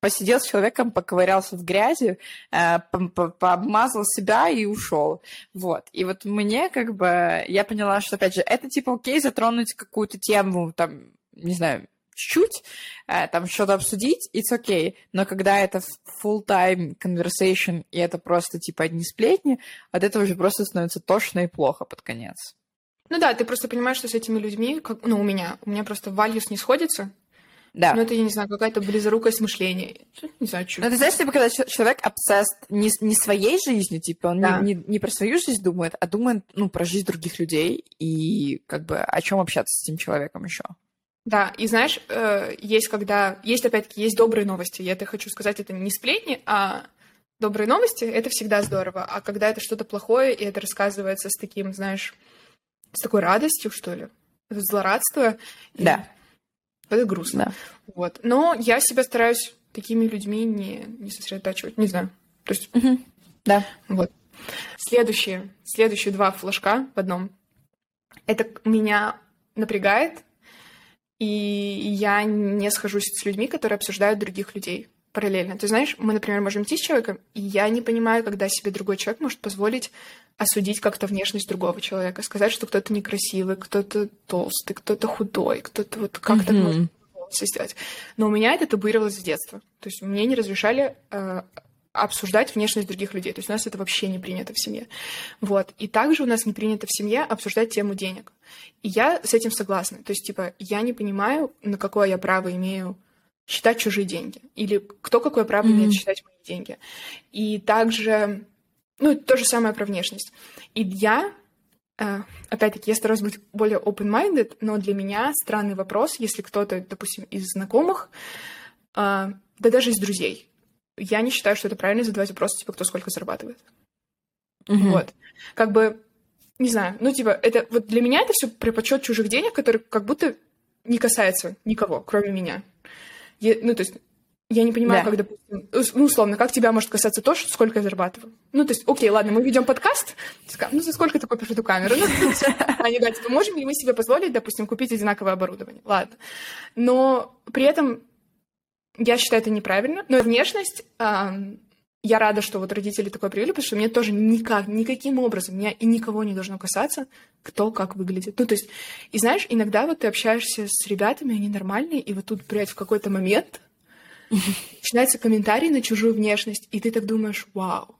посидел с человеком, поковырялся в грязи, э, по- по- пообмазал себя и ушел. Вот. И вот мне, как бы, я поняла, что, опять же, это, типа, окей, затронуть какую-то тему, там, не знаю, чуть-чуть, э, там что-то обсудить, it's okay. Но когда это full-time conversation, и это просто, типа, одни сплетни, от этого уже просто становится тошно и плохо под конец. Ну да, ты просто понимаешь, что с этими людьми, как, ну, у меня, у меня просто values не сходятся. Да. Ну, это, я не знаю, какая-то близорукость мышления. Не знаю, что. Ну, ты знаешь, типа, когда чел- человек obsessed не, не своей жизнью, типа, он не- Да. не, не про свою жизнь думает, а думает, ну, про жизнь других людей и, как бы, о чем общаться с этим человеком еще. Да, и знаешь, э, есть когда... Есть, опять-таки, есть добрые новости. Я это хочу сказать, это не сплетни, а добрые новости — это всегда здорово. А когда это что-то плохое, и это рассказывается с таким, знаешь, с такой радостью, что ли, злорадство. и Да. Это грустно. Да. Вот. Но я себя стараюсь такими людьми не, не сосредотачивать. Не знаю. То есть, Да. вот. Следующие, следующие два флажка в одном. Это меня напрягает, и я не схожусь с людьми, которые обсуждают других людей параллельно. Ты знаешь, мы, например, можем идти с человеком, и я не понимаю, когда себе другой человек может позволить осудить как-то внешность другого человека, сказать, что кто-то некрасивый, кто-то толстый, кто-то худой, кто-то вот как-то Мгм. может сделать. Но у меня это табуировалось с детства. То есть мне не разрешали э, обсуждать внешность других людей. То есть у нас это вообще не принято в семье. Вот. И также у нас не принято в семье обсуждать тему денег. И я с этим согласна. То есть, типа, я не понимаю, на какое я право имею считать чужие деньги. Или кто какое право Мгм. имеет считать мои деньги. И также, ну, то же самое про внешность. И я, э, опять-таки, я стараюсь быть более open-minded, но для меня странный вопрос, если кто-то, допустим, из знакомых, э, да даже из друзей, я не считаю, что это правильно задавать вопрос, типа, кто сколько зарабатывает. Мгм. Вот. Как бы, не знаю, ну, типа, это вот для меня это все при подсчет чужих денег, который как будто не касается никого, кроме меня. Я- ну, то есть, я не понимаю, Да. как, допустим, ус- ну, условно, как тебя может касаться то, что сколько я зарабатываю. Ну, то есть, окей, ладно, мы ведем подкаст, ну, за сколько ты купишь эту камеру? Ну, они говорят, типа, можем ли мы себе позволить, допустим, купить одинаковое оборудование? Ладно. Но при этом я считаю это неправильно. Но внешность, я рада, что вот родители такое привели, потому что мне тоже никак, никаким образом, меня и никого не должно касаться, кто как выглядит. Ну, то есть, и знаешь, иногда вот ты общаешься с ребятами, они нормальные, и вот тут, блядь, в какой-то момент начинается комментарий на чужую внешность, и ты так думаешь, вау.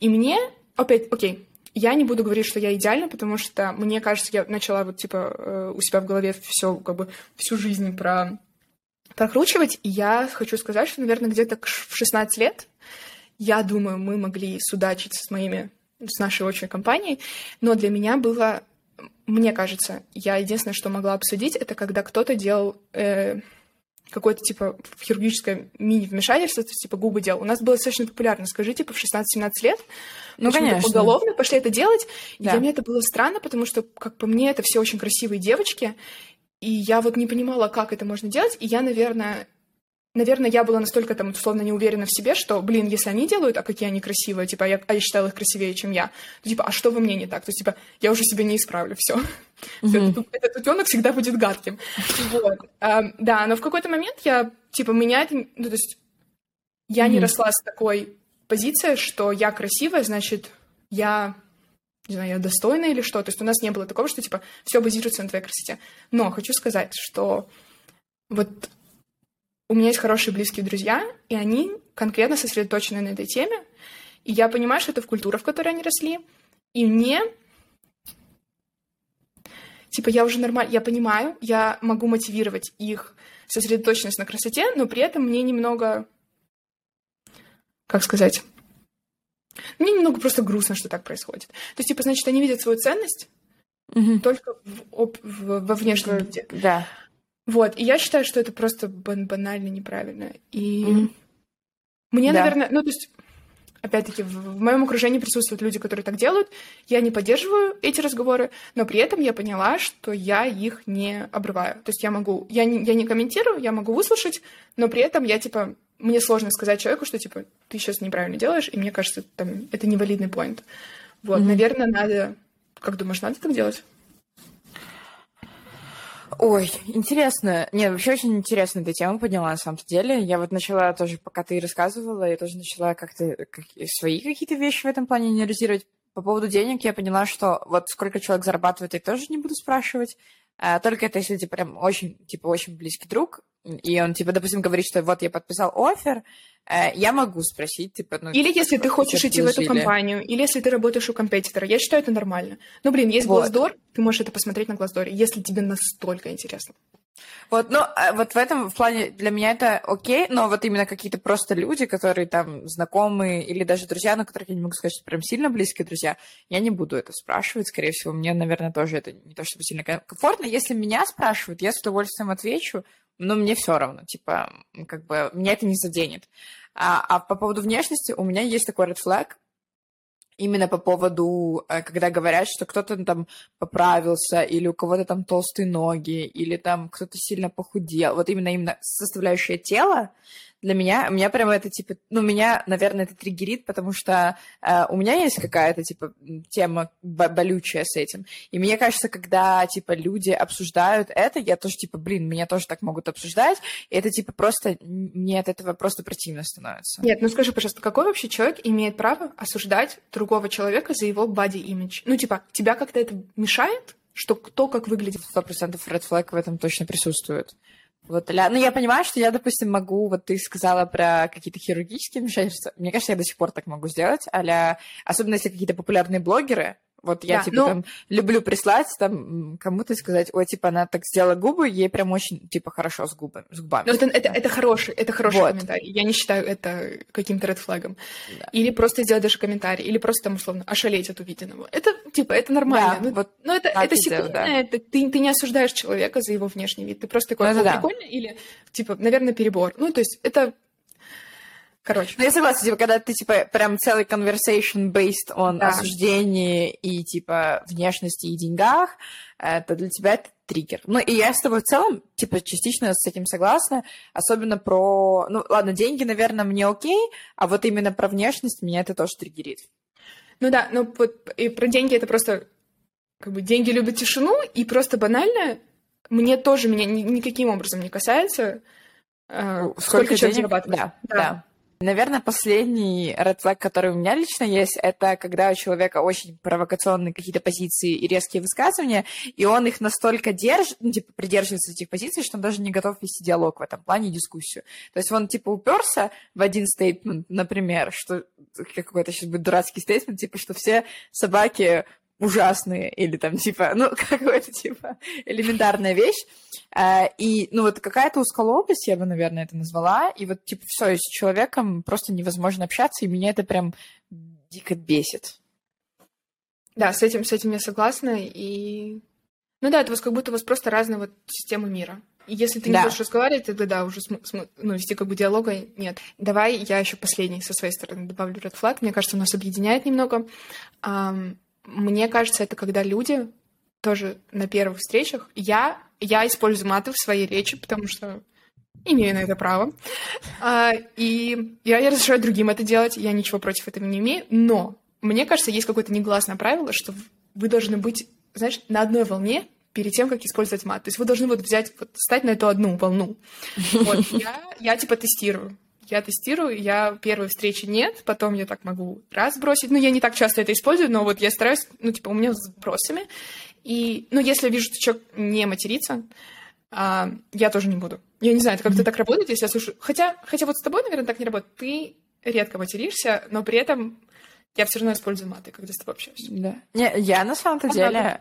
И мне, опять, окей, я не буду говорить, что я идеальна, потому что мне кажется, я начала вот типа э, у себя в голове все как бы всю жизнь про прокручивать, и я хочу сказать, что, наверное, где-то в 16 лет, я думаю, мы могли судачить с моими, с нашей общей компанией, но для меня было, мне кажется, я единственное, что могла обсудить, это когда кто-то делал э, какое-то, типа, хирургическое мини-вмешательство, то есть, типа, губы делал. У нас было достаточно популярно, скажи, типа, в 16-17 лет. Ну, конечно. Уголовно пошли это делать. И Да. для меня это было странно, потому что, как по мне, это все очень красивые девочки, и я вот не понимала, как это можно делать, и я, наверное, наверное, я была настолько там условно не уверена в себе, что, блин, если они делают, а какие они красивые, типа, я, а я считала их красивее, чем я, то, типа, а что во мне не так? То есть, типа, я уже себе не исправлю, все. Мгм. Этот, этот утенок всегда будет гадким. Вот. А, да, но в какой-то момент я, типа, меня это, ну, то есть, я не Мгм. росла с такой позиции, что я красивая, значит, я не знаю, я достойна или что. То есть у нас не было такого, что, типа, все базируется на твоей красоте. Но хочу сказать, что вот у меня есть хорошие близкие друзья, и они конкретно сосредоточены на этой теме. И я понимаю, что это в культуре, в которой они росли. И мне типа, я уже нормально, я понимаю, я могу мотивировать их сосредоточенность на красоте, но при этом мне немного, как сказать, мне немного просто грустно, что так происходит. То есть, типа, значит, они видят свою ценность Мгм. только в, об- в- во внешнем виде. Да. Вот, и я считаю, что это просто бан- банально неправильно. И Мгм. мне, Да. наверное, ну, то есть, опять-таки, в, в моем окружении присутствуют люди, которые так делают. Я не поддерживаю эти разговоры, но при этом я поняла, что я их не обрываю. То есть я могу, я не, я не комментирую, я могу выслушать, но при этом я, типа, мне сложно сказать человеку, что, типа, ты сейчас неправильно делаешь, и мне кажется, там, это невалидный поинт. Вот, mm-hmm. наверное, надо... Как думаешь, надо так делать? Ой, интересно. Нет, вообще очень интересно эта тема подняла, на самом деле. Я вот начала тоже, пока ты рассказывала, я тоже начала как-то как, свои какие-то вещи в этом плане анализировать. По поводу денег я поняла, что вот сколько человек зарабатывает, я тоже не буду спрашивать. А, только это если ты прям очень, типа, очень близкий друг, и он, типа, допустим, говорит, что вот я подписал офер, э, я могу спросить, типа, ну... Или если ты хочешь идти в эту компанию, или если ты работаешь у компетитора, я считаю, это нормально. Ну, блин, есть вот. Glassdoor, ты можешь это посмотреть на Glassdoor, если тебе настолько интересно. Вот, ну, а вот в этом в плане для меня это окей, но вот именно какие-то просто люди, которые там знакомые или даже друзья, на которых я не могу сказать, что прям сильно близкие друзья, я не буду это спрашивать, скорее всего, мне, наверное, тоже это не то чтобы сильно комфортно. Если меня спрашивают, я с удовольствием отвечу, но мне все равно, типа, как бы, меня это не заденет. А, а по поводу внешности у меня есть такой red flag, именно по поводу, э, когда говорят, что кто-то там поправился, или у кого-то там толстые ноги, или там кто-то сильно похудел. Вот именно именно составляющая тела, для меня, у меня прямо это, типа, ну, меня, наверное, это триггерит, потому что э, у меня есть какая-то, типа, тема болючая с этим. И мне кажется, когда, типа, люди обсуждают это, я тоже, типа, блин, меня тоже так могут обсуждать, и это, типа, просто, мне от этого просто противно становится. Нет, ну скажи, пожалуйста, какой вообще человек имеет право осуждать другого человека за его body-image? Ну, типа, тебя как-то это мешает? Что кто как выглядит? Сто процентов red flag в этом точно присутствует. Вот. Ну, я понимаю, что я, допустим, могу, вот ты сказала про какие-то хирургические вмешательства. Мне кажется, я до сих пор так могу сделать, а особенно если какие-то популярные блогеры, вот я, да, типа, ну... там, люблю прислать там кому-то сказать, ой, типа, она так сделала губы, ей прям очень, типа, хорошо с, губами, с губами. Ну, это, это, это хороший, это хороший вот. комментарий. Я не считаю это каким-то редфлагом. Да. Или просто сделать даже комментарий, или просто там, условно, ошалеть от увиденного. Это, типа, это нормально. Да, ну, вот ну, это, это секундно, да. это, ты, ты не осуждаешь человека за его внешний вид. Ты просто такой, ну, прикольно, да. или, типа, наверное, перебор. Ну, то есть, это Короче. Ну, я согласна, типа, когда ты, типа, прям целый conversation based on да. осуждении и, типа, внешности и деньгах, это для тебя это триггер. Ну, и я с тобой в целом, типа, частично с этим согласна, особенно про... Ну, ладно, деньги, наверное, мне окей, а вот именно про внешность меня это тоже триггерит. Ну да, ну вот и про деньги это просто... Как бы деньги любят тишину, и просто банально мне тоже меня ни, никаким образом не касается, э, сколько, сколько человек зарабатывает. Да, да. да. Наверное, последний red который у меня лично есть, это когда у человека очень провокационные какие-то позиции и резкие высказывания, и он их настолько держит, ну, типа, придерживается этих позиций, что он даже не готов вести диалог в этом плане, дискуссию. То есть он, типа, уперся в один стейтмент, например, что какой-то сейчас будет дурацкий стейтмент, типа, что все собаки ужасные, или там, типа, ну, какая-то, типа, элементарная вещь. А, и, ну, вот какая-то узколобость, я бы, наверное, это назвала, и вот, типа, все, с человеком просто невозможно общаться, и меня это прям дико бесит. Да, с этим, с этим я согласна, и... Ну да, это у вас как будто у вас просто разные вот системы мира. И если ты не да. хочешь разговаривать, тогда да, уже см- см- ну, вести как бы диалога нет. Давай я еще последний со своей стороны добавлю red flag. Мне кажется, нас объединяет немного. Um, мне кажется, это когда люди тоже на первых встречах... Я, я использую маты в своей речи, потому что имею на это право. А, и я, я разрешаю другим это делать, я ничего против этого не имею, но мне кажется, есть какое-то негласное правило, что вы должны быть, знаешь, на одной волне перед тем, как использовать мат. То есть вы должны вот взять, вот стать на эту одну волну. Вот, я, я типа тестирую я тестирую, я первой встречи нет, потом я так могу раз бросить. Ну, я не так часто это использую, но вот я стараюсь, ну, типа, у меня с бросами. И, ну, если я вижу, что человек не матерится, а, я тоже не буду. Я не знаю, это как-то так работает, если я слушаю. Хотя, хотя вот с тобой, наверное, так не работает. Ты редко материшься, но при этом я все равно использую маты, когда с тобой общаюсь. Да. Не, я на самом-то деле,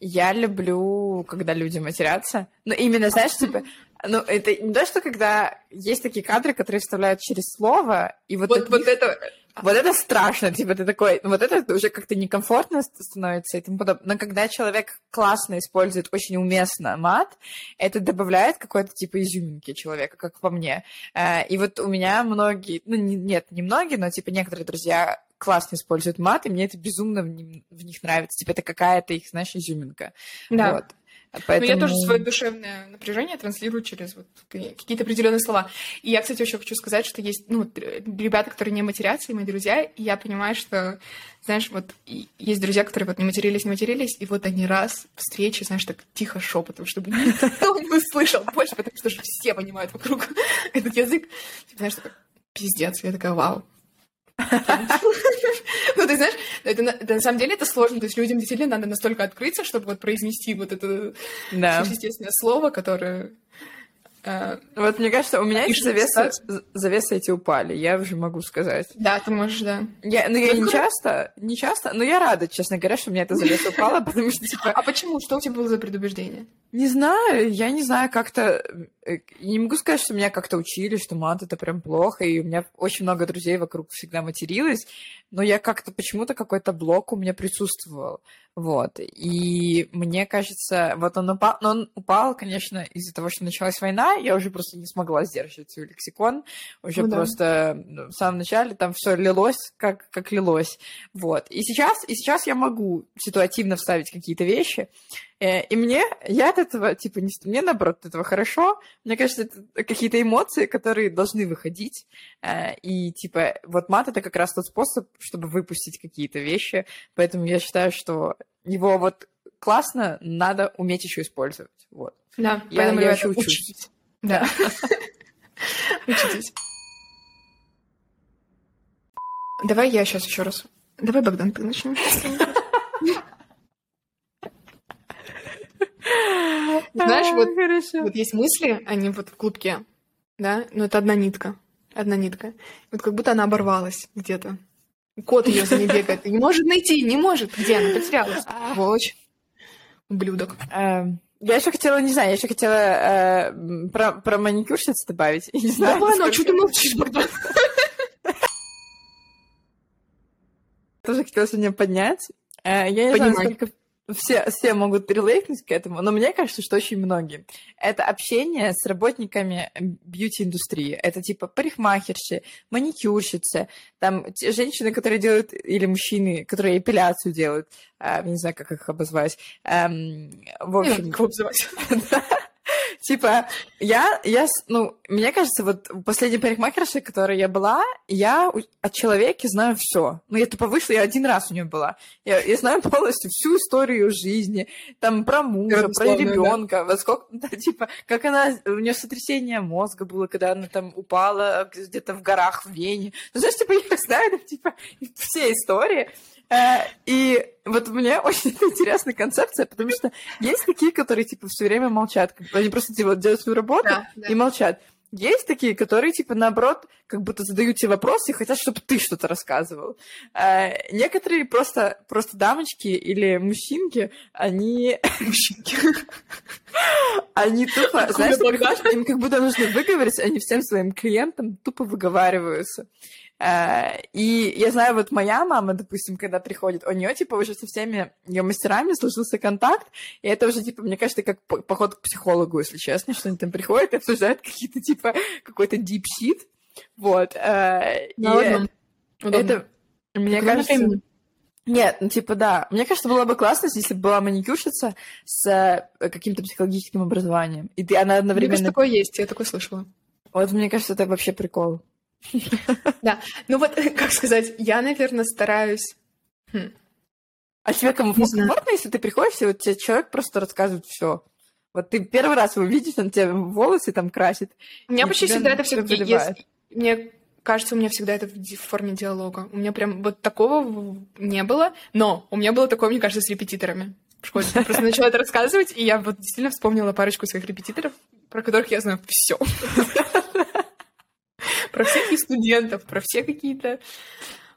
я люблю, когда люди матерятся. Но именно, знаешь, типа, ну, это не то, что когда есть такие кадры, которые вставляют через слово, и вот... Вот, вот это... Вот это страшно, типа ты такой, вот это уже как-то некомфортно становится и тому подобное. Но когда человек классно использует очень уместно мат, это добавляет какой-то типа изюминки человека, как по мне. Э, и вот у меня многие, ну нет, не многие, но типа некоторые друзья классно используют мат, и мне это безумно в, них нравится. Типа это какая-то их, знаешь, изюминка. Да. Вот. Поэтому... Но я тоже свое душевное напряжение транслирую через вот какие-то определенные слова. И я, кстати, еще хочу сказать, что есть ну, ребята, которые не матерятся, и мои друзья, и я понимаю, что, знаешь, вот есть друзья, которые вот не матерились, не матерились, и вот они раз встречи, знаешь, так тихо шепотом, чтобы никто не услышал больше, потому что же все понимают вокруг этот язык. Типа, знаешь, такой, пиздец. Я такая, вау, ну, ты знаешь, это, это, на самом деле это сложно. То есть людям действительно надо настолько открыться, чтобы вот произнести вот это да. естественное слово, которое Uh, вот мне кажется, у меня эти завесы, завесы эти упали, я уже могу сказать. Да, ты можешь, да. Я, ну, я не часто, не часто, но я рада, честно говоря, что у меня эта завеса упала, потому что, типа... А почему? Что у тебя было за предубеждение? Не знаю, я не знаю, как-то... Э, не могу сказать, что меня как-то учили, что мат — это прям плохо, и у меня очень много друзей вокруг всегда материлось, но я как-то почему-то какой-то блок у меня присутствовал. Вот. И мне кажется, вот он упал, но он упал, конечно, из-за того, что началась война, я уже просто не смогла сдерживать свой лексикон, уже ну, просто да. в самом начале там все лилось, как, как лилось. Вот. И сейчас, и сейчас я могу ситуативно вставить какие-то вещи, Э, и мне, я от этого, типа, не, мне наоборот от этого хорошо. Мне кажется, это какие-то эмоции, которые должны выходить. Э, и, типа, вот мат — это как раз тот способ, чтобы выпустить какие-то вещи. Поэтому я считаю, что его вот классно, надо уметь еще использовать. Вот. Да, я, я еще учусь. учусь. Да. Учитесь. Давай я сейчас еще раз. Давай, Богдан, ты начнешь. Знаешь, вот, вот есть мысли, они вот в клубке, да, но это одна нитка, одна нитка. Вот как будто она оборвалась где-то. Кот ее за ней бегает, не может найти, не может. Где она? Потерялась. Сволочь. Ублюдок. Эм, я еще хотела, не знаю, я еще хотела э, про, про маникюрщиц добавить. Не знаю, Давай, ну а что ты молчишь, Богдан? Тоже хотела сегодня поднять. Э, я не знаю, сколько все, все могут релейтнуть к этому, но мне кажется, что очень многие. Это общение с работниками бьюти-индустрии. Это типа парикмахерши, маникюрщицы, там те женщины, которые делают, или мужчины, которые эпиляцию делают, э, не знаю, как их обозвать. Эм, в общем... Как обозвать? Типа, я, я, ну, мне кажется, вот последняя парикмахерша, которой я была, я от человека знаю все. Ну, я тупо вышла, я один раз у нее была. Я, я знаю полностью всю историю жизни, там, про мужа, про ребенка, да. во сколько, да, типа, как она, у нее сотрясение мозга было, когда она там упала где-то в горах в Вене. Ну, знаешь, типа, я знаю, типа, все истории. Э, и вот мне очень интересная концепция, потому что есть такие, которые, типа, все время молчат. Они просто, типа, делают свою работу да, да. и молчат. Есть такие, которые, типа, наоборот, как будто задают тебе вопросы и хотят, чтобы ты что-то рассказывал. А, некоторые просто, просто дамочки или мужчинки, они... Мужчинки. Они тупо, знаешь, им как будто нужно выговорить, они всем своим клиентам тупо выговариваются. Э, и я знаю, вот моя мама, допустим, когда приходит, у нее типа уже со всеми ее мастерами сложился контакт, и это уже, типа, мне кажется, как поход к психологу, если честно, что они там приходят и обсуждают какие-то, типа, какой-то deep shit. Вот. Э, и это, мне кажется... Нет, ну типа да. Мне кажется, было бы классно, если бы была маникюрщица с э, каким-то психологическим образованием. И ты, она одновременно... Мне кажется, такое есть, я такое слышала. Вот мне кажется, это вообще прикол. Да, ну вот, как сказать, я, наверное, стараюсь... Хм. А тебе комфортно, если ты приходишь, и вот тебе человек просто рассказывает все. Вот ты первый раз его видишь, он тебе волосы там красит. У меня почти всегда это все-таки есть. Мне кажется, у меня всегда это в форме диалога. У меня прям вот такого не было, но у меня было такое, мне кажется, с репетиторами в школе. Я просто начала это рассказывать, и я вот действительно вспомнила парочку своих репетиторов, про которых я знаю все про всех студентов, про все какие-то...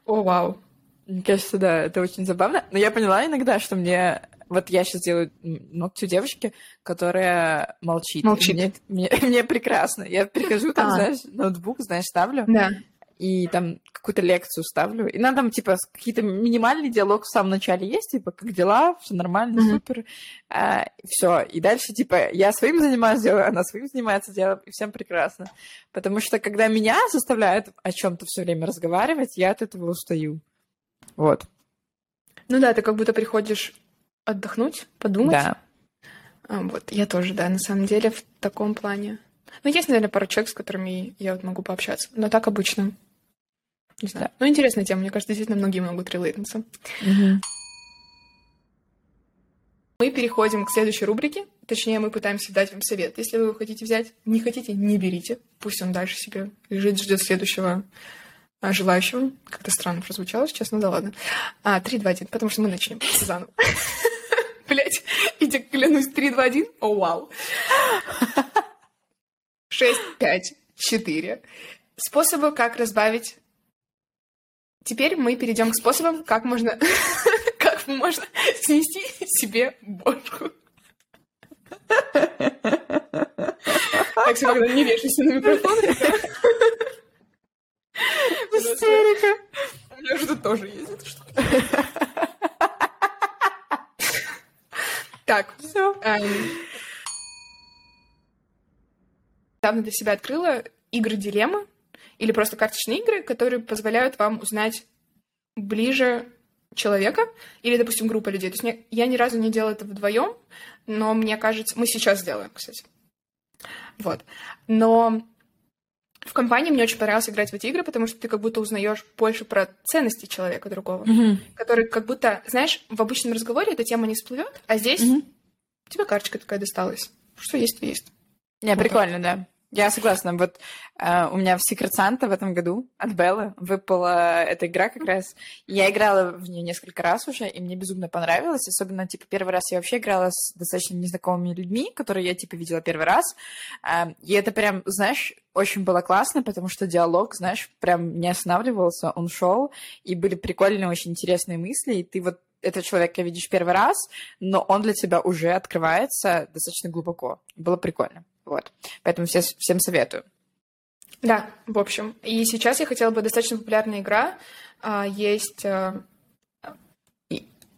О, вау. Мне кажется, да, это очень забавно. Но я поняла иногда, что мне... Вот я сейчас делаю ногти у девочки, которая молчит. Молчит. Мне, мне, мне прекрасно. Я прихожу, там, а. знаешь, ноутбук, знаешь, ставлю. Да. И там какую-то лекцию ставлю. И надо там, типа, какие-то минимальный диалог в самом начале есть, типа, как дела, все нормально, mm-hmm. супер. А, все. И дальше, типа, я своим занимаюсь делом, она своим занимается делом, и всем прекрасно. Потому что, когда меня заставляют о чем-то все время разговаривать, я от этого устаю. Вот. Ну да, ты как будто приходишь отдохнуть, подумать. Да. А, вот, я тоже, да, на самом деле в таком плане. Ну, есть, наверное, пару человек, с которыми я вот могу пообщаться, но так обычно. Не знаю. Ну, интересная тема, мне кажется, действительно многие могут релейтнуться. Угу. Мы переходим к следующей рубрике. Точнее, мы пытаемся дать вам совет. Если вы его хотите взять, не хотите, не берите. Пусть он дальше себе лежит, ждет следующего а, желающего. Как-то странно прозвучало сейчас, ну да ладно. А, 3, 2, 1, потому что мы начнем заново. Блять, и тебе клянусь, 3, 2, 1. О, вау. 6, 5, 4. Способы, как разбавить Теперь мы перейдем к способам, как можно, как можно снести себе бошку. Так, когда не вешайся на микрофон. Истерика. У меня же тут тоже есть эта штука. Так, все. Недавно для себя открыла игры дилеммы или просто карточные игры, которые позволяют вам узнать ближе человека или, допустим, группа людей. То есть я ни разу не делала это вдвоем, но мне кажется, мы сейчас сделаем, кстати. Вот. Но в компании мне очень понравилось играть в эти игры, потому что ты как будто узнаешь больше про ценности человека другого, mm-hmm. который как будто, знаешь, в обычном разговоре эта тема не всплывет, а здесь mm-hmm. тебе карточка такая досталась. Что есть, то есть. Не, вот прикольно, так. да. Я согласна. Вот э, у меня в Secret Santa в этом году от Беллы выпала эта игра как раз. Я играла в нее несколько раз уже, и мне безумно понравилось. Особенно, типа, первый раз я вообще играла с достаточно незнакомыми людьми, которые я, типа, видела первый раз. Э, и это прям, знаешь, очень было классно, потому что диалог, знаешь, прям не останавливался, он шел, и были прикольные, очень интересные мысли, и ты вот этого человека видишь первый раз, но он для тебя уже открывается достаточно глубоко. Было прикольно. Вот. Поэтому все, всем советую. Да, в общем. И сейчас я хотела бы достаточно популярная игра. А, есть а,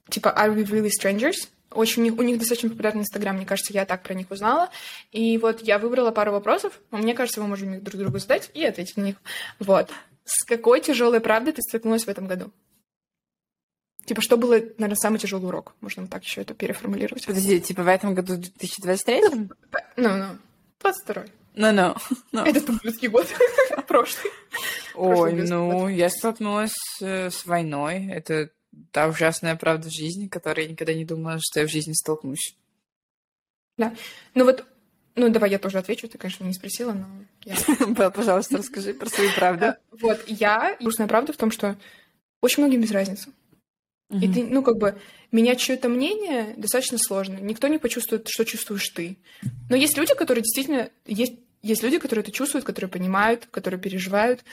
типа Are We Really Strangers? Очень, у них, у них достаточно популярный Инстаграм, мне кажется, я так про них узнала. И вот я выбрала пару вопросов, но мне кажется, мы можем их друг другу задать и ответить на них. Вот. С какой тяжелой правдой ты столкнулась в этом году? Типа, что было, наверное, самый тяжелый урок? Можно так еще это переформулировать. Подожди, типа в этом году 2023? Ну, ну, 22-й. Ну-ну. Это тумблерский год. Прошлый. Ой, ну, я столкнулась э, с войной. Это та ужасная правда в жизни, которой я никогда не думала, что я в жизни столкнусь. Да. Ну вот, ну давай я тоже отвечу. Ты, конечно, не спросила, но я... Пожалуйста, расскажи про свою правду. Вот, я... Ужасная правда в том, что очень многим без разницы. Угу. И ты, ну, как бы, менять чье-то мнение достаточно сложно. Никто не почувствует, что чувствуешь ты. Но есть люди, которые действительно... Есть, есть люди, которые это чувствуют, которые понимают, которые переживают.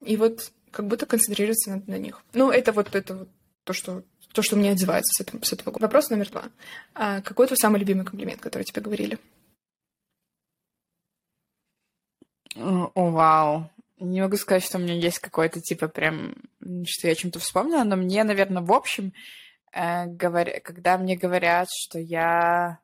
И вот как будто концентрироваться на, на них. Ну, это вот это вот то, что то, что мне отзывается с этого, с этого. Вопрос номер два. А какой твой самый любимый комплимент, который тебе говорили? О, вау. Не могу сказать, что у меня есть какой-то, типа, прям, что я чем-то вспомнила, но мне, наверное, в общем, э, говоря, когда мне говорят, что я...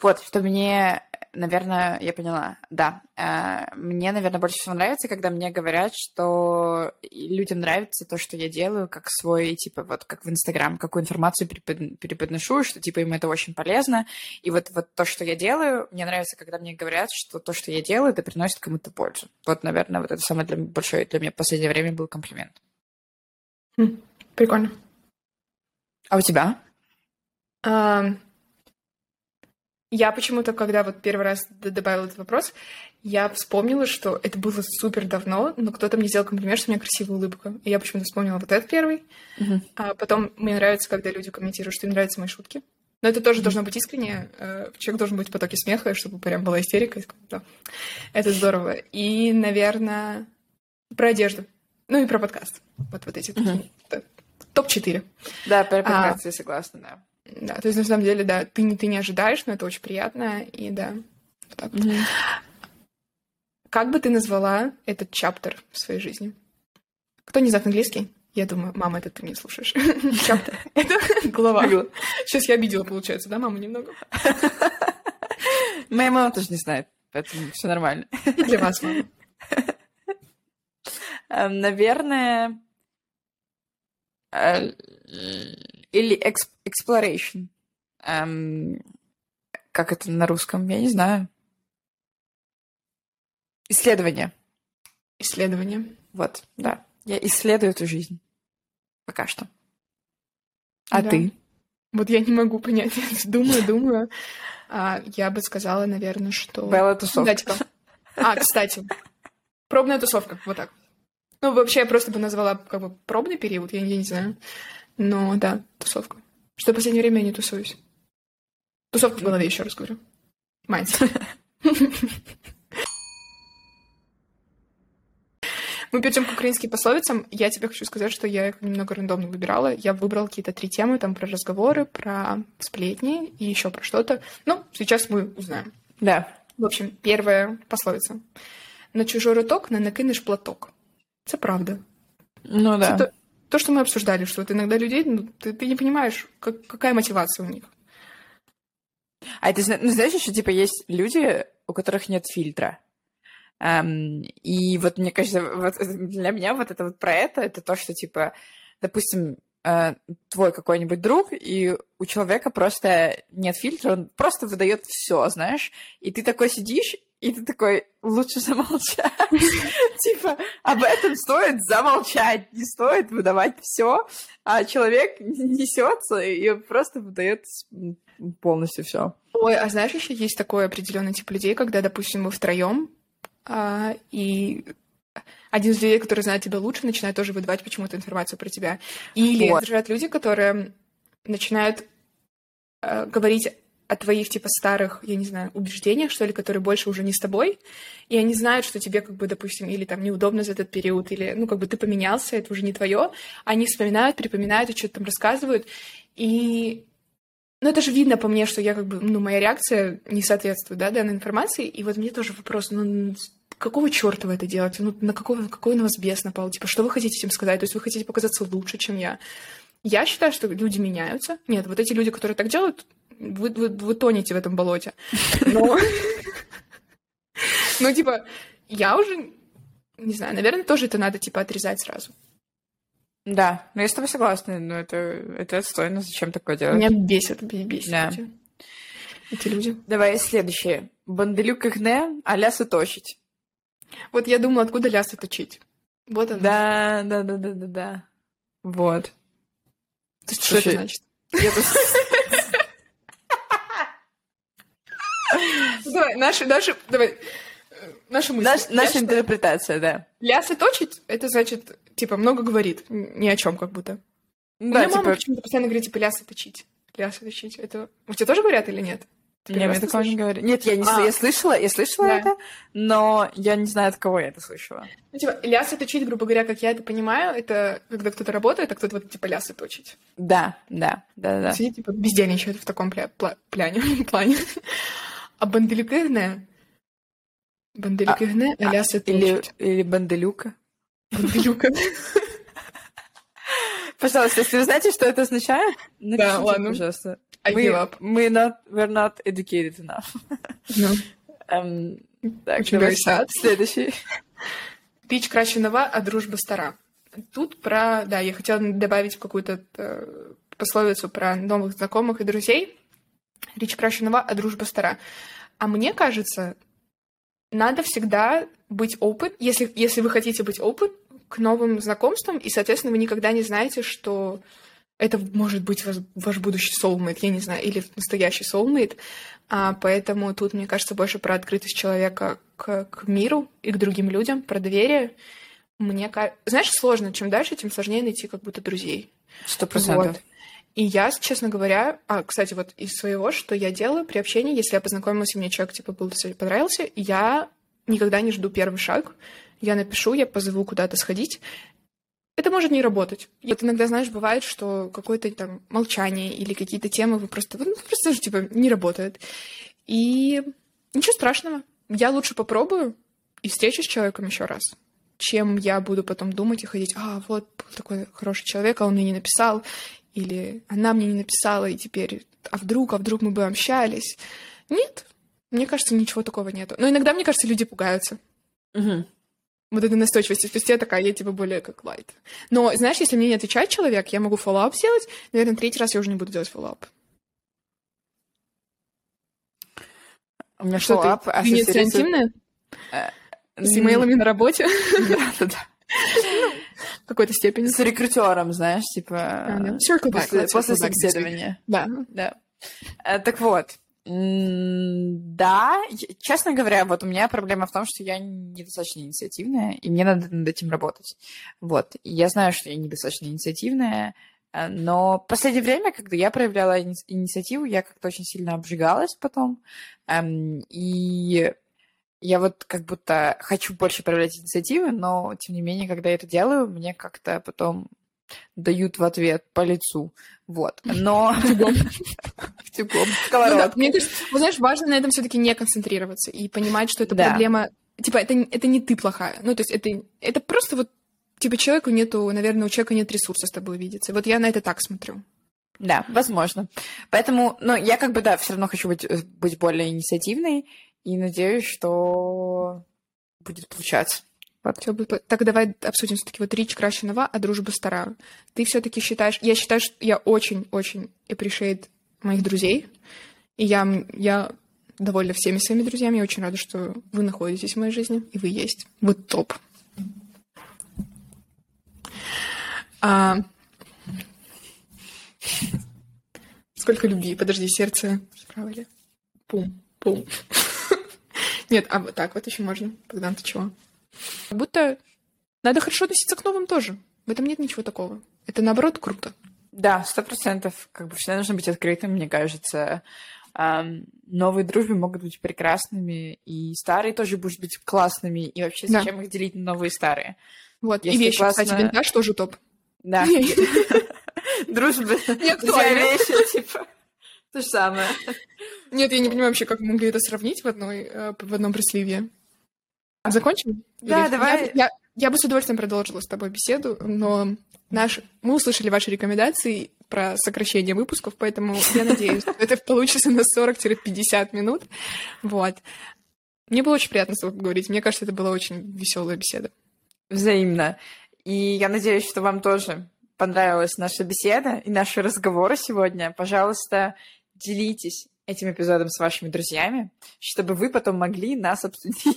Вот, что мне наверное, я поняла, да. Э, мне, наверное, больше всего нравится, когда мне говорят, что людям нравится то, что я делаю, как свой, типа, вот как в Инстаграм, какую информацию переподношу, что, типа, им это очень полезно. И вот, вот то, что я делаю, мне нравится, когда мне говорят, что то, что я делаю, это приносит кому-то пользу. Вот, наверное, вот это самое для, большое для меня в последнее время был комплимент. Хм, прикольно. А у тебя? Um, я почему-то, когда вот первый раз добавила этот вопрос, я вспомнила, что это было супер давно, но кто-то мне сделал комплимент, что у меня красивая улыбка. И я почему-то вспомнила вот этот первый. Uh-huh. А потом мне нравится, когда люди комментируют, что им нравятся мои шутки. Но это тоже uh-huh. должно быть искренне. Э, человек должен быть в потоке смеха, чтобы прям была истерика. Это здорово. И, наверное, про одежду. Ну и про подкаст. Вот, вот эти uh-huh. топ-4. Да, про подкаст а, я согласна, да. Да, то есть на самом деле, да, ты, не ты не ожидаешь, но это очень приятно, и да, вот так вот. Mm-hmm. как бы ты назвала этот чаптер в своей жизни? Кто не знает английский? Я думаю, мама, это ты не слушаешь. Чаптер. Это глава. Сейчас я обидела, получается, да, маму немного? Моя мама тоже не знает, поэтому все нормально. Для вас, мама. Эм, наверное, или exploration. Эм, как это на русском? Я не знаю. Исследование. Исследование. Вот, да. Я исследую эту жизнь. Пока что. А Да. ты? Вот я не могу понять. Думаю, думаю. А, я бы сказала, наверное, что... Белла тусовка. Да, типа. А, кстати. Пробная тусовка. Вот так. Ну, вообще, я просто бы назвала как бы пробный период, я, я не знаю. Но да, тусовка. Что в последнее время я не тусуюсь. Тусовка в голове, еще раз говорю. Mindset. Мы перейдем к украинским пословицам. Я тебе хочу сказать, что я их немного рандомно выбирала. Я выбрала какие-то три темы, там про разговоры, про сплетни и еще про что-то. Ну, сейчас мы узнаем. Да. В общем, первая пословица. На чужой роток не накинеш платок. Это правда. Ну да. Это то, что мы обсуждали, что вот иногда людей, ну, ты, ты не понимаешь, как- какая мотивация у них. А зна- ну, знаешь, еще типа есть люди, у которых нет фильтра. Эм, и вот мне кажется, вот для меня вот это вот про это, это то, что типа, допустим, э, твой какой-нибудь друг, и у человека просто нет фильтра, он просто выдает все, знаешь, и ты такой сидишь, и ты такой, лучше замолчать. Типа, об этом стоит замолчать, не стоит выдавать все, а человек несется и просто выдает полностью все. Ой, а знаешь, еще есть такой определенный тип людей, когда, допустим, вы втроем, а, и один из людей, который знает тебя лучше, начинает тоже выдавать почему-то информацию про тебя. Или Вот. люди, которые начинают э, говорить о твоих, типа, старых, я не знаю, убеждениях, что ли, которые больше уже не с тобой, и они знают, что тебе, как бы, допустим, или там неудобно за этот период, или, ну, как бы ты поменялся, это уже не твое, они вспоминают, припоминают и что-то там рассказывают, и ну, это же видно по мне, что я как бы, ну, моя реакция не соответствует, да, данной информации. И вот мне тоже вопрос, ну, какого черта вы это делаете? Ну, на какого, какой на вас бес напал? Типа, что вы хотите этим сказать? То есть вы хотите показаться лучше, чем я? Я считаю, что люди меняются. Нет, вот эти люди, которые так делают, вы, вы, вы тонете в этом болоте. Но... Ну, типа, я уже, не знаю, наверное, тоже это надо, типа, отрезать сразу. Да, ну я с тобой согласна, но это, это отстойно, зачем такое делать? Меня бесит, бе- бесит Да. эти, эти люди. Давай следующее. Банделюк игне, а лясы точить. Вот я думала, откуда лясы точить. Вот оно. Да, да, да, да, да, да. Вот. Что это Слушай, значит? Я тут- Давай, наши, наши, давай, наши мысли. Наш- Я Наша интерпретация, да. Лясы точить, это значит, типа, много говорит, ни о чем как будто. У Да, меня мама типа, почему-то постоянно говорит, типа, лясы точить. Лясы точить. Это... У тебя тоже говорят или нет? Ты не, первый мне раз такого не говорю. Нет, я не А. я слышала, я слышала Да. это, но я не знаю, от кого я это слышала. Ну, типа, лясы точить, грубо говоря, как я это понимаю, это когда кто-то работает, а кто-то вот, типа, лясы точить. Да, да, да, да. Сидит, типа, бездельничает в таком пля- пла- пляне, плане. А банделюкырне... Банделюкырне, а лясы Или, точить. или банделюка. Банделюка. Пожалуйста, если вы знаете, что это означает, напишите, ладно. пожалуйста. I Мы, give up. мы not, we're not educated enough. Ну, Эм, так, Очень давай sad. следующий. Пич краще нова, а дружба стара. Тут про... Да, я хотела добавить какую-то э, пословицу про новых знакомых и друзей. Речь краще нова, а дружба стара. А мне кажется, надо всегда быть open, если, если вы хотите быть open к новым знакомствам, и, соответственно, вы никогда не знаете, что это может быть ваш, ваш будущий soulmate, я не знаю, или настоящий soulmate. А, поэтому тут, мне кажется, больше про открытость человека к, к миру и к другим людям, про доверие. Мне кажется... Знаешь, сложно. Чем дальше, тем сложнее найти как будто друзей. Сто процентов. Вот. И я, честно говоря, а, кстати, вот из своего, что я делаю при общении, если я познакомилась, и мне человек, типа, был понравился, я никогда не жду первый шаг. Я напишу, я позову куда-то сходить. Это может не работать. Вот иногда, знаешь, бывает, что какое-то там молчание или какие-то темы вы просто, ну, просто типа, не работают. И ничего страшного. Я лучше попробую, и встречусь с человеком еще раз, чем я буду потом думать и ходить, а, вот был такой хороший человек, а он мне не написал, или она мне не написала, и теперь, а вдруг, а вдруг мы бы общались. Нет, мне кажется, ничего такого нету. Но иногда, мне кажется, люди пугаются. Мгм. Вот этой настойчивости. То есть я такая, я типа более как light. Но, знаешь, если мне не отвечает человек, я могу follow-up сделать. Наверное, третий раз я уже не буду делать follow-up. У меня Что follow-up ты? Ты не ассоциируется- интимная? Э, С имейлами на работе? Да, да, да. В какой-то степени. С рекрутером, знаешь, типа... Да. Circle back, После, после собеседования. Да. Да. Э, Так вот, да, честно говоря, вот у меня проблема в том, что я недостаточно инициативная, и мне надо над этим работать. Вот. Я знаю, что я недостаточно инициативная, э, но в последнее время, когда я проявляла ини- инициативу, я как-то очень сильно обжигалась потом. Эм, И я вот как будто хочу больше проявлять инициативы, но, тем не менее, когда я это делаю, мне как-то потом дают в ответ по лицу. Вот. Но... Тюгом. Ну мне кажется, вот знаешь, важно на этом все-таки не концентрироваться и понимать, что это проблема. Типа, это, это не ты плохая. Ну, то есть это, это просто вот, типа, человеку нету, наверное, у человека нет ресурса с тобой увидеться. Вот я на это так смотрю. Да, возможно. Поэтому, ну, я как бы, да, все равно хочу быть, э, быть более инициативной и надеюсь, что будет получаться. Всё бы- Так давай обсудим все-таки вот речь краще нова, а дружба старая. Ты все-таки считаешь... Я считаю, что я очень-очень appreciate моих друзей. И я, я довольна всеми своими друзьями. Я очень рада, что вы находитесь в моей жизни, и вы есть. Вы топ. А... Сколько любви? Подожди, сердце справа ли? Пум, пум. Нет, а вот так вот еще можно. Богдан, ты чего? Как будто надо хорошо относиться к новым тоже. В этом нет ничего такого. Это, наоборот, круто. Да, сто процентов. Как бы всегда нужно быть открытым, мне кажется. Ам, Новые дружбы могут быть прекрасными, и старые тоже будут быть классными. И вообще, Да. зачем их делить на новые и старые? Вот. Если и вещи, классно- кстати, винтаж тоже топ. Да. Дружба, Не актуально. вещи, типа, то же самое. Нет, я не понимаю вообще, как мы могли это сравнить в, одной, э, в одном пресливе. Закончим? Да, Или- давай. Я, я- я бы с удовольствием продолжила с тобой беседу, но наш... мы услышали ваши рекомендации про сокращение выпусков, поэтому я надеюсь, что это получится на 40-50 минут. Вот. Мне было очень приятно с тобой поговорить. Мне кажется, это была очень веселая беседа. Взаимно. И я надеюсь, что вам тоже понравилась наша беседа и наши разговоры сегодня. Пожалуйста, делитесь этим эпизодом с вашими друзьями, чтобы вы потом могли нас обсудить.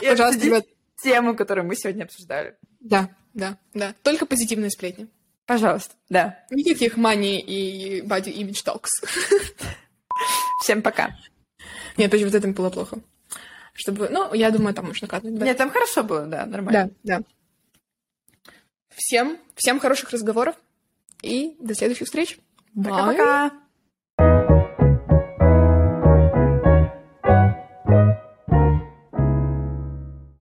Пожалуйста, ребят. тему, которую мы сегодня обсуждали. Да, да, да. Только позитивные сплетни. Пожалуйста, да. Никаких мани и body image talks. Всем пока. Нет, точно вот это было плохо. Чтобы, ну, я думаю, там можно катнуть. Да, Нет, там хорошо было, да, нормально. да. да. Всем, всем хороших разговоров и до следующих встреч. 哪个？